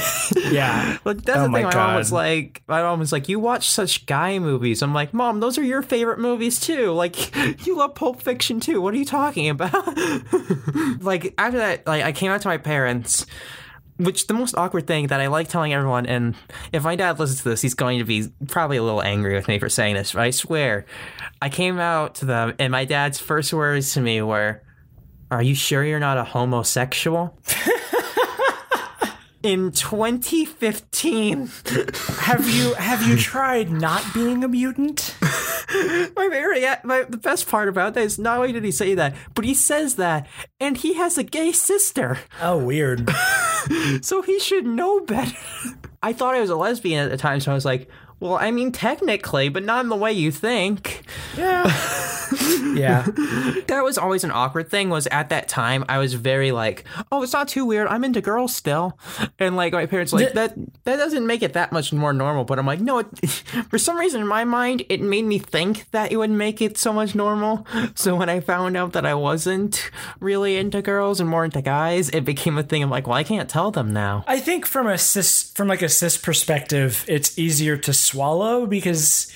Yeah. Like that's Oh the thing. My mom was like, my mom was like, you watch such guy movies. I'm like, mom, those are your favorite movies too. Like, [LAUGHS] you love Pulp Fiction too. What are you talking about? [LAUGHS] like after that, like I came out to my parents. Which the most awkward thing that I like telling everyone, and if my dad listens to this, he's going to be probably a little angry with me for saying this. But I swear, I came out to them, and my dad's first words to me were, "Are you sure you're not a homosexual?" In 2015, have you have you tried not being a mutant? [LAUGHS] my very uh, my, the best part about that is not only did he say that, but he says that, and he has a gay sister, Oh, weird. [LAUGHS] so he should know better. I thought I was a lesbian at the time, so I was like, "Well, I mean, technically, but not in the way you think." Yeah. [LAUGHS] yeah. That was always an awkward thing. Was at that time I was very like, "Oh, it's not too weird. I'm into girls still," and like my parents like Th- that. That doesn't make it that much more normal. But I'm like, no. It, [LAUGHS] for some reason in my mind, it made me think that it would make it so much normal. So when I found out that I wasn't really into girls and more into guys, it became a thing. I'm like, well, I can't tell them now. I think from a cis from like a cis perspective, it's easier to swallow because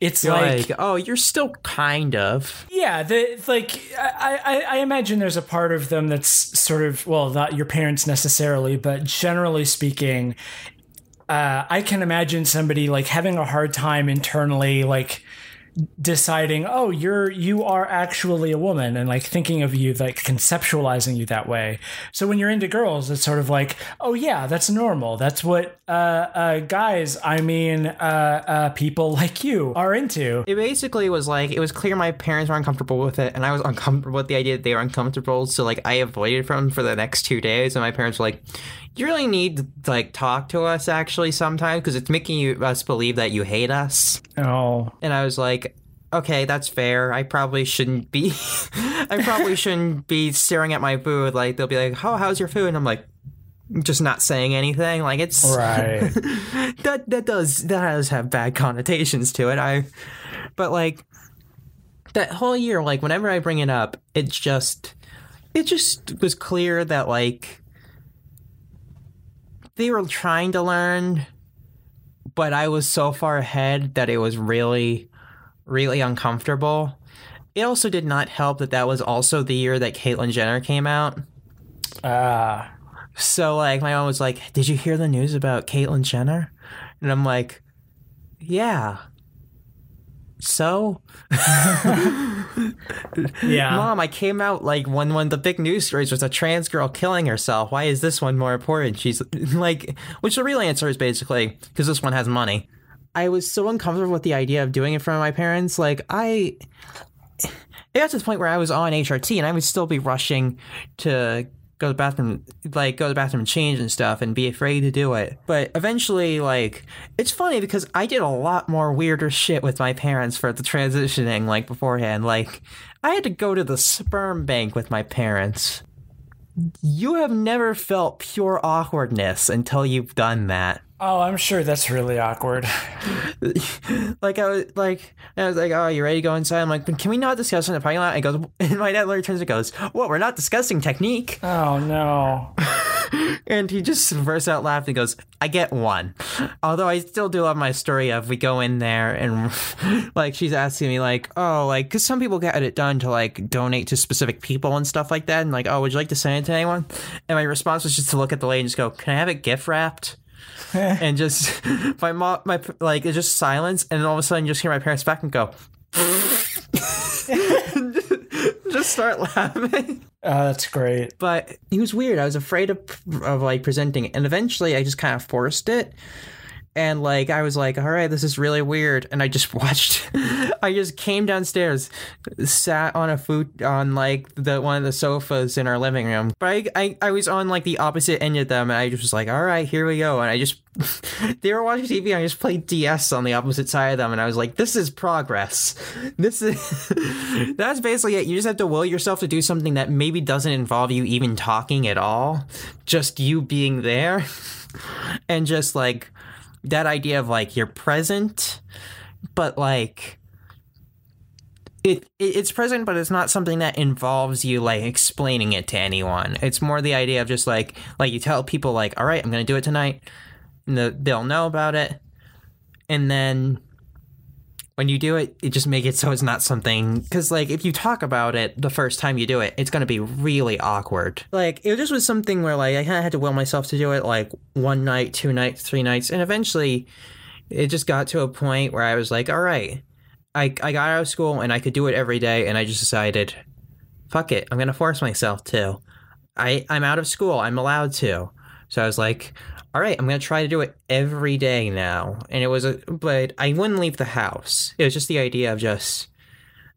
it's like, Like, oh, you're still kind of. yeah, the like I, I I imagine there's a part of them that's sort of well, not your parents necessarily, but generally speaking, uh, I can imagine somebody like having a hard time internally, like deciding, oh, you're you are actually a woman, and like thinking of you, like conceptualizing you that way. So when you're into girls, it's sort of like, oh yeah, that's normal. That's what uh, uh, guys, I mean, uh, uh, people [LAUGHS] like you are into. It basically was like it was clear my parents were uncomfortable with it, and I was uncomfortable with the idea that they were uncomfortable. So like I avoided from for the next two days, and my parents were like, "You really need to like talk to us actually sometimes because it's making you us believe that you hate us." Oh, And I was like, "Okay, that's fair. I probably shouldn't be. [LAUGHS] I probably [LAUGHS] shouldn't be staring at my food. Like they'll be like, "Oh, how's your food?" And I'm like. Just not saying anything, like it's right. [LAUGHS] that that does that does have bad connotations to it. I but like that whole year, like whenever I bring it up, it's just it just was clear that like they were trying to learn, but I was so far ahead that it was really, really uncomfortable. It also did not help that that was also the year that Caitlyn Jenner came out. Ah. So like my mom was like, "Did you hear the news about Caitlyn Jenner?" And I'm like, "Yeah." So, [LAUGHS] yeah. mom, I came out like when one of the big news stories was a trans girl killing herself. Why is this one more important? She's [LAUGHS] like, which the real answer is basically because this one has money. I was so uncomfortable with the idea of doing it in front of my parents. Like I, it got to the point where I was on HRT and I would still be rushing to go to the bathroom, like go to the bathroom and change and stuff and be afraid to do it. But eventually, like, it's funny because I did a lot more weirder shit with my parents for the transitioning, like beforehand. Like, I had to go to the sperm bank with my parents. You have never felt pure awkwardness until you've done that. Oh, I'm sure that's really awkward. [LAUGHS] like I was like I was like, oh, you ready to go inside? I'm like, can we not discuss in the parking lot? And goes, [LAUGHS] and my dad literally turns and goes, well, we're not discussing technique. Oh no. [LAUGHS] And he just bursts out laughing and goes, I get one. Although I still do love my story of we go in there and like she's asking me like, oh, like because some people get it done to like donate to specific people and stuff like that, and like, oh, would you like to send it to anyone? And my response was just to look at the lady and just go, can I have it gift wrapped? [LAUGHS] and just [LAUGHS] my mom, my like it's just silence, and then all of a sudden you just hear my parents back and go, [LAUGHS] just start laughing. Uh, that's great. But he was weird. I was afraid of, of like presenting it. And eventually I just kind of forced it. And like I was like, all right, this is really weird. And I just [LAUGHS] watched I just came downstairs, sat on a food on like the one of the sofas in our living room. But I, I, I was on like the opposite end of them and I just was like, all right, here we go. And I just [LAUGHS] they were watching TV and I just played DS on the opposite side of them and I was like, this is progress. This is [LAUGHS] that's basically it. You just have to will yourself to do something that maybe doesn't involve you even talking at all. Just you being there. And just like that idea of like you're present, but like it, it, it's present, but it's not something that involves you like explaining it to anyone. It's more the idea of just like like you tell people like, all right, I'm gonna do it tonight, and the, they'll know about it, and then when you do it, you just make it so it's not something because like if you talk about it the first time you do it, it's gonna be really awkward. Like it just was something where like I kind of had to will myself to do it like one night, two nights, three nights, and eventually it just got to a point where I was like, all right, I I got out of school and I could do it every day, and I just decided, fuck it, I'm gonna force myself to. I I'm out of school, I'm allowed to. So I was like, all right, I'm gonna try to do it every day now. And it was a, but I wouldn't leave the house. It was just the idea of just,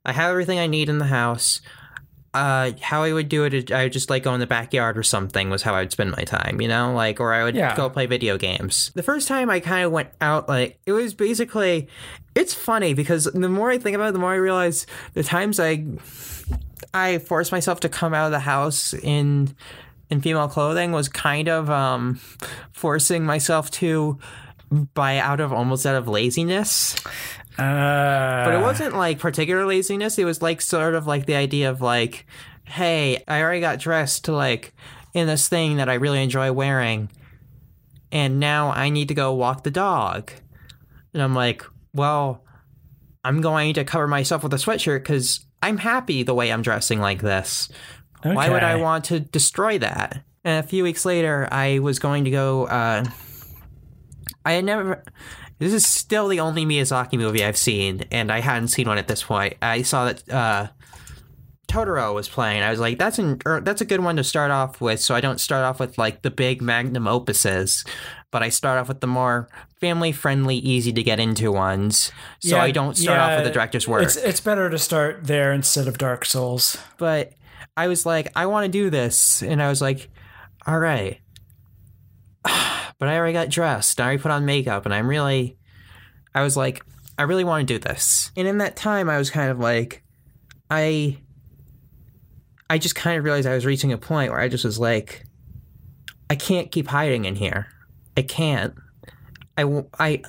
I have everything I need in the house. Uh, how I would do it, I would just like go in the backyard or something was how I would spend my time, you know, like, or I would Yeah. go play video games. The first time I kind of went out, like, it was basically, it's funny because the more I think about it, the more I realize the times I, I forced myself to come out of the house in in female clothing was kind of um forcing myself to by out of almost out of laziness. Uh, but it wasn't like particular laziness. It was like sort of like the idea of like hey i already got dressed to like in this thing that i really enjoy wearing and now i need to go walk the dog. And i'm like well i'm going to cover myself with a sweatshirt because i'm happy the way i'm dressing like this why would I want to destroy that? And a few weeks later, I was going to go. Uh, I had never. This is still the only Miyazaki movie I've seen, and I hadn't seen one at this point. I saw that uh, Totoro was playing. I was like, "That's an er, that's a good one to start off with." So I don't start off with like the big magnum opuses, but I start off with the more family friendly, easy to get into ones. So Yeah, I don't start off with the director's work. It's it's better to start there instead of Dark Souls. but I was like, I want to do this, and I was like, all right, [SIGHS] but I already got dressed, I already put on makeup, and I'm really, I was like, I really want to do this, and in that time, I was kind of like, I, I just kind of realized I was reaching a point where I just was like, I can't keep hiding in here, I can't, I, I,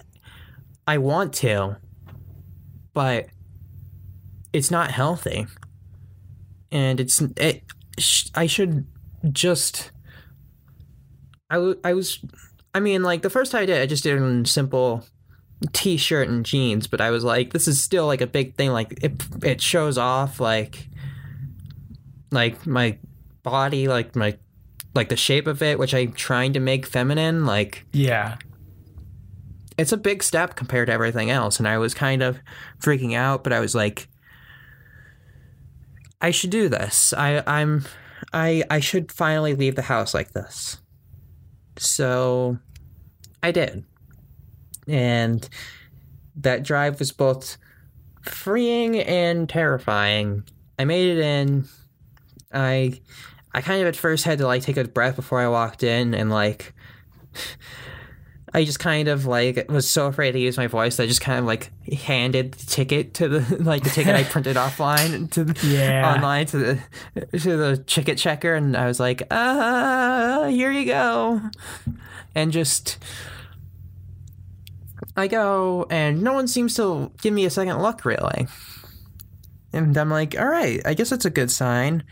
I want to, but it's not healthy and it's it, sh- I should just I, w- I was I mean like the first time I did I just did it in simple t-shirt and jeans but I was like this is still like a big thing like it it shows off like like my body like my like the shape of it which I'm trying to make feminine like Yeah. it's a big step compared to everything else and i was kind of freaking out but i was like i should do this. I i'm i i should finally leave the house like this. So i did. And that drive was both freeing and terrifying. I made it in. I i kind of at first had to like take a breath before i walked in and like I just kind of like was so afraid to use my voice that I just kind of like handed the ticket to the [LAUGHS] like the ticket I [LAUGHS] printed offline to the, Yeah. online to the to the ticket checker and I was like, "Uh, here you go." And just I go and no one seems to give me a second look really. And I'm like, "All right, I guess that's a good sign."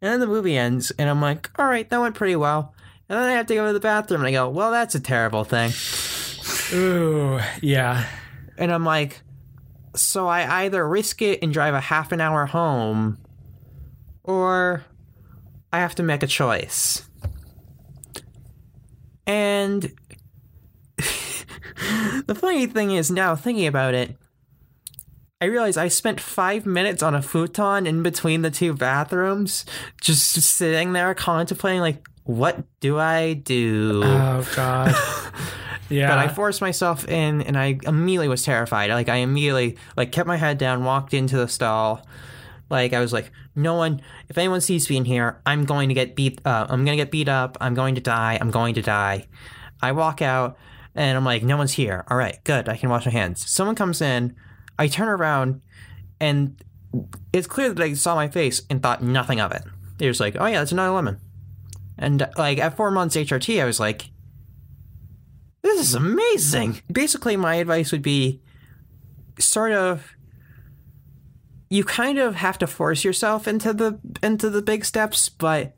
And then the movie ends and I'm like, "All right, that went pretty well." And then I have to go to the bathroom and I go, well, that's a terrible thing. Ooh, yeah. And I'm like, so I either risk it and drive a half an hour home or I have to make a choice. And [LAUGHS] the funny thing is, now thinking about it, I realize I spent five minutes on a futon in between the two bathrooms, just sitting there contemplating, like, what do I do? Oh God. Yeah. [LAUGHS] But I forced myself in, and I immediately was terrified. Like I immediately like kept my head down, walked into the stall. Like I was like, no one. If anyone sees me in here, I'm going to get beat. Uh, I'm going to get beat up. I'm going to die. I'm going to die. I walk out, and I'm like, no one's here. All right, good. I can wash my hands. Someone comes in. I turn around, and it's clear that they saw my face and thought nothing of it. They was like, oh yeah, that's another lemon. And like at four months HRT, I was like, this is amazing. Basically, my advice would be sort of you kind of have to force yourself into the into the big steps, but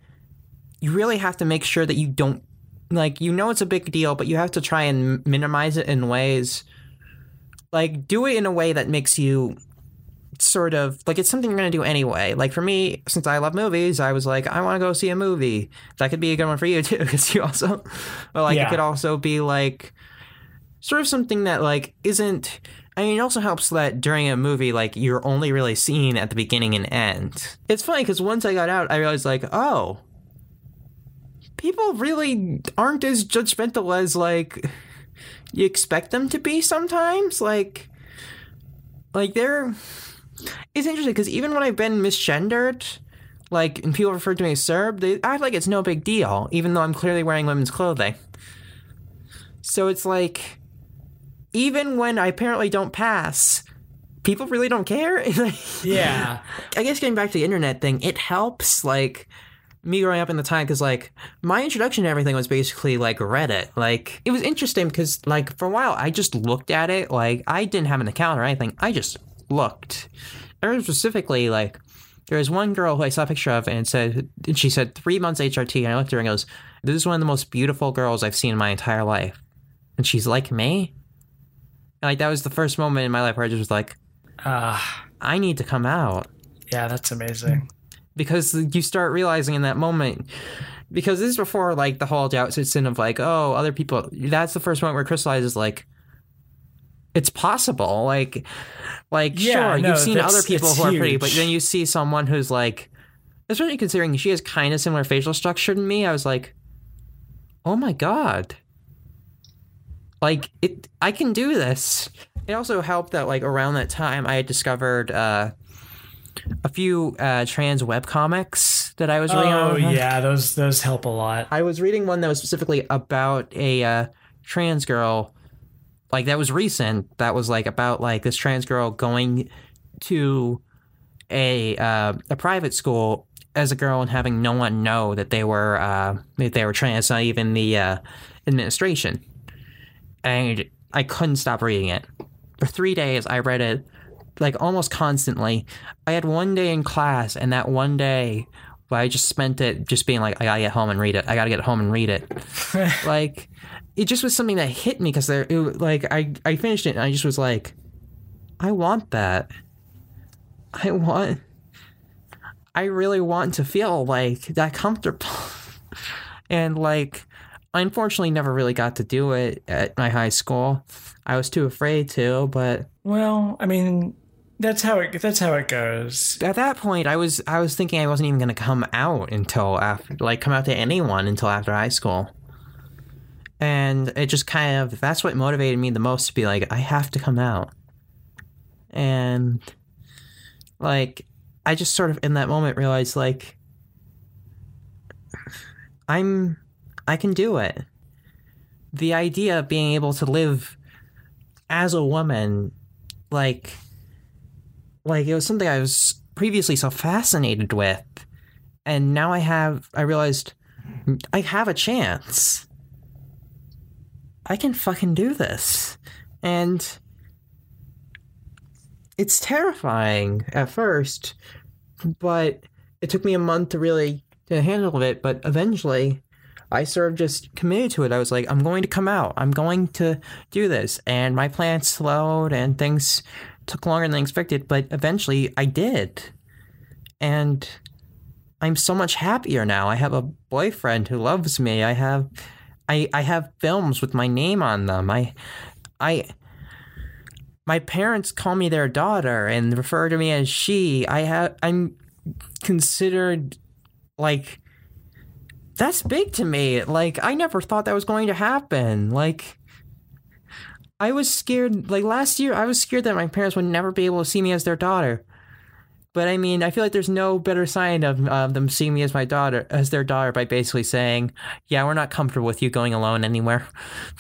you really have to make sure that you don't like you know it's a big deal, but you have to try and minimize it in ways like do it in a way that makes you sort of like it's something you're going to do anyway. Like for me, since I love movies, I was like, I want to go see a movie. That could be a good one for you [LAUGHS] too, because you also, but like Yeah. it could also be like sort of something that like isn't. I mean, it also helps that during a movie, like you're only really seen at the beginning and end. It's funny because once I got out, I realized like, oh, people really aren't as judgmental as like you expect them to be sometimes. Like, like they're it's interesting because even when I've been misgendered, like, and people refer to me as Serb, they act like it's no big deal, even though I'm clearly wearing women's clothing. So it's like, even when I apparently don't pass, people really don't care. [LAUGHS] yeah. I guess getting back to the internet thing, it helps, like, me growing up in the time, because, like, my introduction to everything was basically, like, Reddit. Like, it was interesting because, like, for a while, I just looked at it. Like, I didn't have an account or anything. I just looked. I remember specifically, like, there was one girl who I saw a picture of, and said, and she said, three months HRT. And I looked at her and goes, This is one of the most beautiful girls I've seen in my entire life. And she's like me. And, like, that was the first moment in my life where I just was like, Ah. I need to come out yeah, that's amazing. because you start realizing in that moment because this is before like the whole doubt sits in of like oh other people that's the first moment where it crystallizes like it's possible like like Yeah, sure no, you've seen other people who are pretty but then you see someone who's like especially considering she has kind of similar facial structure to me i was like oh my god like it i can do this it also helped that like around that time i had discovered uh a few uh, trans web comics that I was reading. Oh yeah, those those help a lot. I was reading one that was specifically about a uh, trans girl, like that was recent. That was like about like this trans girl going to a uh, a private school as a girl and having no one know that they were uh, that they were trans, not even the uh, administration. And I couldn't stop reading it. For three days, I read it like almost constantly. I had one day in class, and that one day, I just spent it just being like, I gotta get home and read it. I gotta get home and read it. [LAUGHS] like, it just was something that hit me because there, it, like, I I finished it and I just was like, I want that. I want. I really want to feel like that comfortable, [LAUGHS] and like, I unfortunately never really got to do it at my high school. I was too afraid to, but Well, I mean, that's how it that's how it goes. at that point i was i was thinking i wasn't even going to come out until after like come out to anyone until after high school and it just kind of that's what motivated me the most to be like i have to come out. And like i just sort of in that moment realized like i'm i can do it. The idea of being able to live as a woman like like it was something I was previously so fascinated with, and now I have I realized I have a chance. I can fucking do this, and it's terrifying at first, but it took me a month to really to handle it. But eventually, I sort of just committed to it. I was like, I'm going to come out. I'm going to do this, and my plans slowed, and things took longer than expected, but eventually I did. And I'm so much happier now. I have a boyfriend who loves me. I have I I have films with my name on them. I I my parents call me their daughter and refer to me as she. I have I'm considered like that's big to me. Like I never thought that was going to happen. Like I was scared like last year I was scared that my parents would never be able to see me as their daughter. But I mean, I feel like there's no better sign of uh, them seeing me as my daughter, as their daughter, by basically saying, "Yeah, we're not comfortable with you going alone anywhere."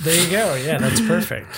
There you go. Yeah, [LAUGHS] that's perfect.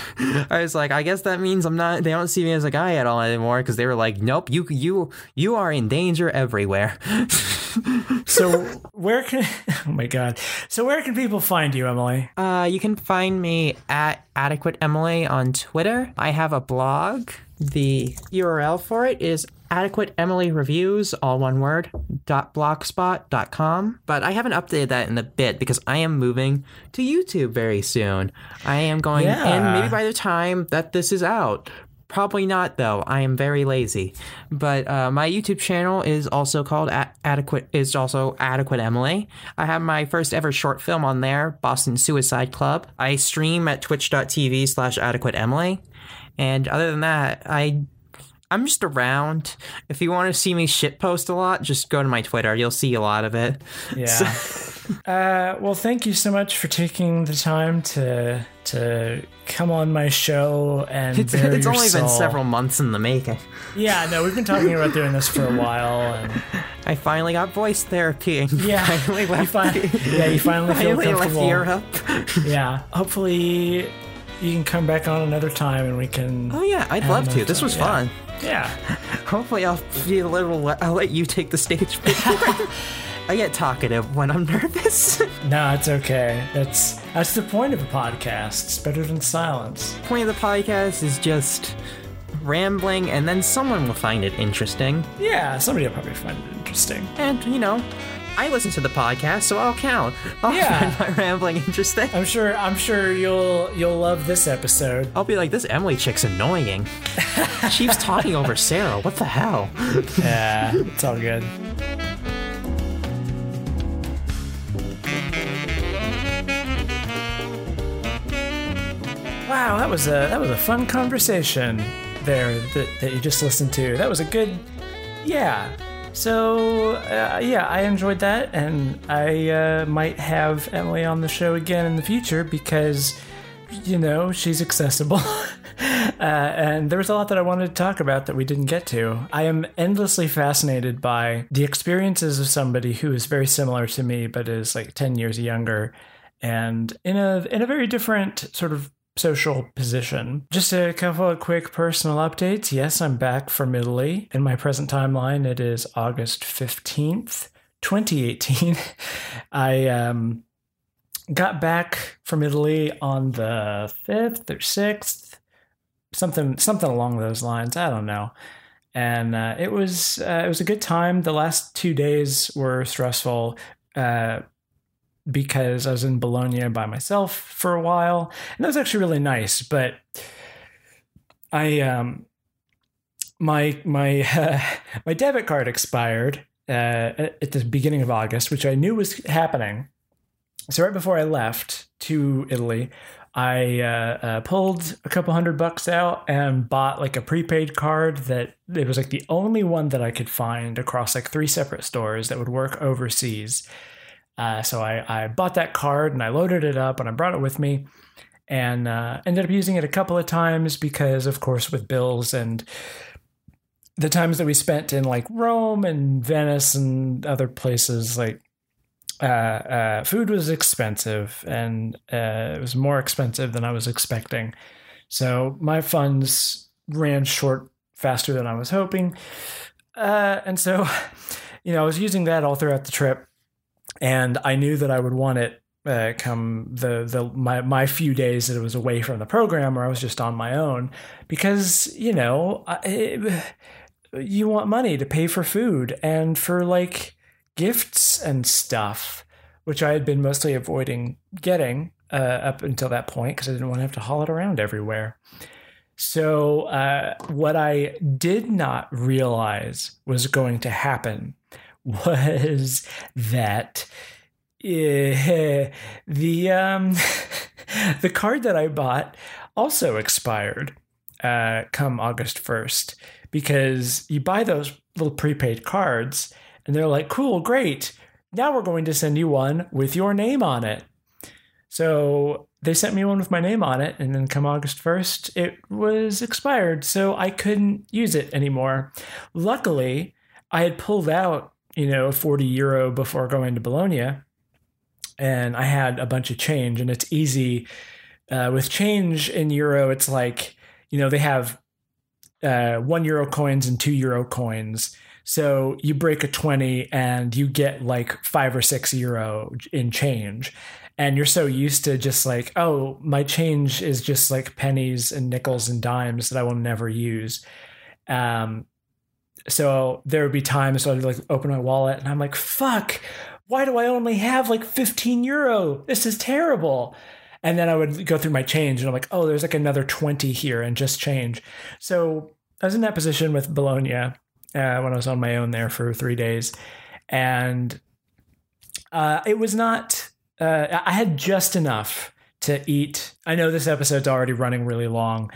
I was like, I guess that means I'm not. They don't see me as a guy at all anymore because they were like, "Nope, you you you are in danger everywhere." [LAUGHS] so where can? [LAUGHS] Oh my god. So where can people find you, Emily? Uh, you can find me at adequate Emily on Twitter. I have a blog. The URL for it is adequate Emily reviews, all one word, dot blogspot.com. But I haven't updated that in a bit because I am moving to YouTube very soon. I am going, Yeah. and maybe by the time that this is out, Probably not though. I am very lazy. But uh, my YouTube channel is also called A- Adequate. Is also Adequate Emily. I have my first ever short film on there, Boston Suicide Club. I stream at Twitch.tv/slash Adequate Emily. And other than that, I I'm just around. If you want to see me shitpost a lot, just go to my Twitter. You'll see a lot of it. Yeah. [LAUGHS] [LAUGHS] uh, well, thank you so much for taking the time to to come on my show and It's, it's only been several months in the making. Yeah, no, we've been talking about doing this for a [LAUGHS] while, and I finally got voice therapy. And yeah, finally you left, fin- yeah, you finally feel finally left. Europe. Yeah, hopefully you can come back on another time and we can. Oh yeah, I'd love to. This time, was yeah. fun. Yeah, [LAUGHS] Hopefully, I'll be a little. I'll let you take the stage. [LAUGHS] I get talkative when I'm [LAUGHS] nervous. no, it's okay. That's that's the point of a podcast. It's better than silence. point of the podcast is just rambling, and then someone will find it interesting. Yeah, somebody will probably find it interesting. And you know, I listen to the podcast, so I'll count. I'll Yeah. find my rambling interesting. I'm sure. I'm sure you'll you'll love this episode. I'll be like, this Emily chick's annoying. [LAUGHS] She's talking over Sarah. What the hell? Yeah, it's all good. Wow, that was a that was a fun conversation there that, that you just listened to. That was a good, yeah. So uh, yeah, I enjoyed that, and I uh, might have Emily on the show again in the future because you know she's accessible. [LAUGHS] Uh, and there was a lot that I wanted to talk about that we didn't get to. I am endlessly fascinated by the experiences of somebody who is very similar to me, but is like ten years younger, and in a in a very different sort of social position. Just a couple of quick personal updates. Yes, I'm back from Italy. In my present timeline, it is August fifteenth, twenty eighteen. [LAUGHS] I um got back from Italy on the fifth or sixth something something along those lines. I don't know. And uh, it was uh, it was a good time. The last two days were stressful uh, because I was in Bologna by myself for a while, and that was actually really nice. But I um my my [LAUGHS] my debit card expired uh, at at the beginning of August, which I knew was happening. So right before I left to Italy, I uh, uh, pulled a couple hundred bucks out and bought like a prepaid card that it was like the only one that I could find across like three separate stores that would work overseas. Uh, so I, I bought that card and I loaded it up and I brought it with me and uh, ended up using it a couple of times because, of course, with bills and the times that we spent in like Rome and Venice and other places, like uh, uh, food was expensive and uh, it was more expensive than I was expecting. So my funds ran short faster than I was hoping. Uh, and so, [LAUGHS] you know, I was using that all throughout the trip and I knew that I would want it uh, come the the my my few days that it was away from the program or I was just on my own because you know I, it, [SIGHS] you want money to pay for food and for like gifts and stuff, which I had been mostly avoiding getting uh, up until that point because I didn't want to have to haul it around everywhere. So, uh, what I did not realize was going to happen was that eh, the um, [LAUGHS] the card that I bought also expired. uh, come August 1st because you buy those little prepaid cards and they're like, cool, great. Now we're going to send you one with your name on it. So they sent me one with my name on it, and then come August 1st, it was expired, so I couldn't use it anymore. Luckily, I had pulled out, you know, 40 euro before going to Bologna, and I had a bunch of change, and it's easy. Uh, with change in euro, it's like, you know, they have uh, one euro coins and two euro coins. So you break a 20 and you get like five or six euro in change and you're so used to just like oh my change is just like pennies and nickels and dimes that i will never use um so there would be times so i'd like open my wallet and i'm like fuck why do i only have like 15 euro this is terrible and then i would go through my change and i'm like oh there's like another 20 here and just change so i was in that position with bologna uh, when i was on my own there for three days and uh, it was not uh, I had just enough to eat. I know this episode's already running really long.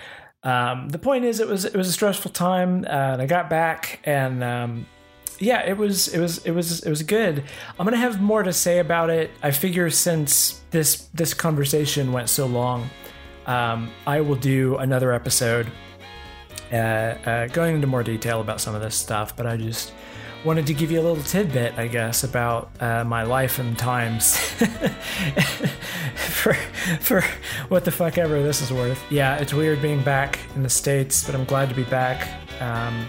Um, the point is, it was it was a stressful time, uh, and I got back, and um, yeah, it was it was it was it was good. I'm gonna have more to say about it. I figure since this this conversation went so long, um, I will do another episode uh, uh, going into more detail about some of this stuff. But I just wanted to give you a little tidbit, I guess, about uh, my life and times [LAUGHS] for for what the fuck ever this is worth. Yeah, it's weird being back in the states, but I'm glad to be back. Um,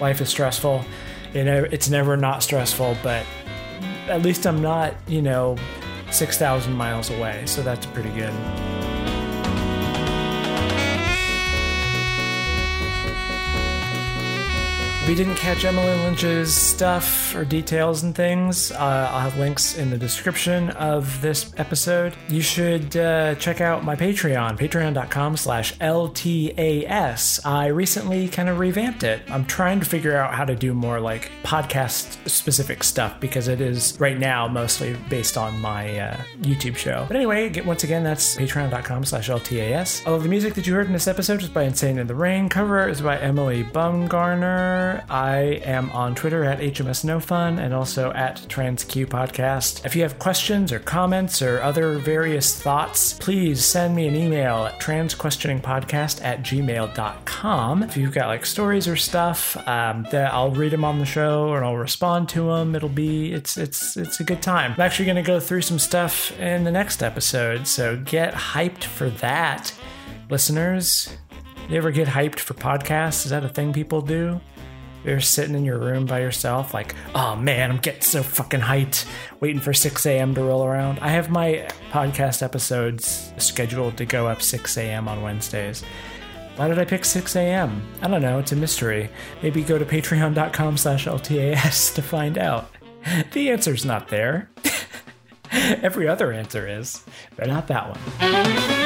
life is stressful. You know, it's never not stressful, but at least I'm not, you know, six thousand miles away, so that's pretty good. You didn't catch Emily Lynch's stuff or details and things, uh, I'll have links in the description of this episode. You should uh, check out my Patreon, patreon.com slash LTAS. I recently kind of revamped it. I'm trying to figure out how to do more like podcast specific stuff because it is right now mostly based on my uh, YouTube show. But anyway, once again, that's patreon.com slash LTAS. All of the music that you heard in this episode was by Insane in the Rain. Cover is by Emily Bumgarner. I am on Twitter at HMSNoFun and also at TransQ Podcast. If you have questions or comments or other various thoughts, please send me an email at transquestioningpodcast at gmail.com. If you've got like stories or stuff, um, that I'll read them on the show and I'll respond to them. It'll be it's it's it's a good time. I'm actually going to go through some stuff in the next episode, so get hyped for that, listeners. You ever get hyped for podcasts? Is that a thing people do? You're sitting in your room by yourself, like, oh man, I'm getting so fucking hyped, waiting for 6 a.m. to roll around. I have my podcast episodes scheduled to go up 6 a.m. on Wednesdays. Why did I pick 6 a.m.? I don't know, it's a mystery. Maybe go to patreon.com slash LTAS to find out. The answer's not there. [LAUGHS] Every other answer is, but not that one.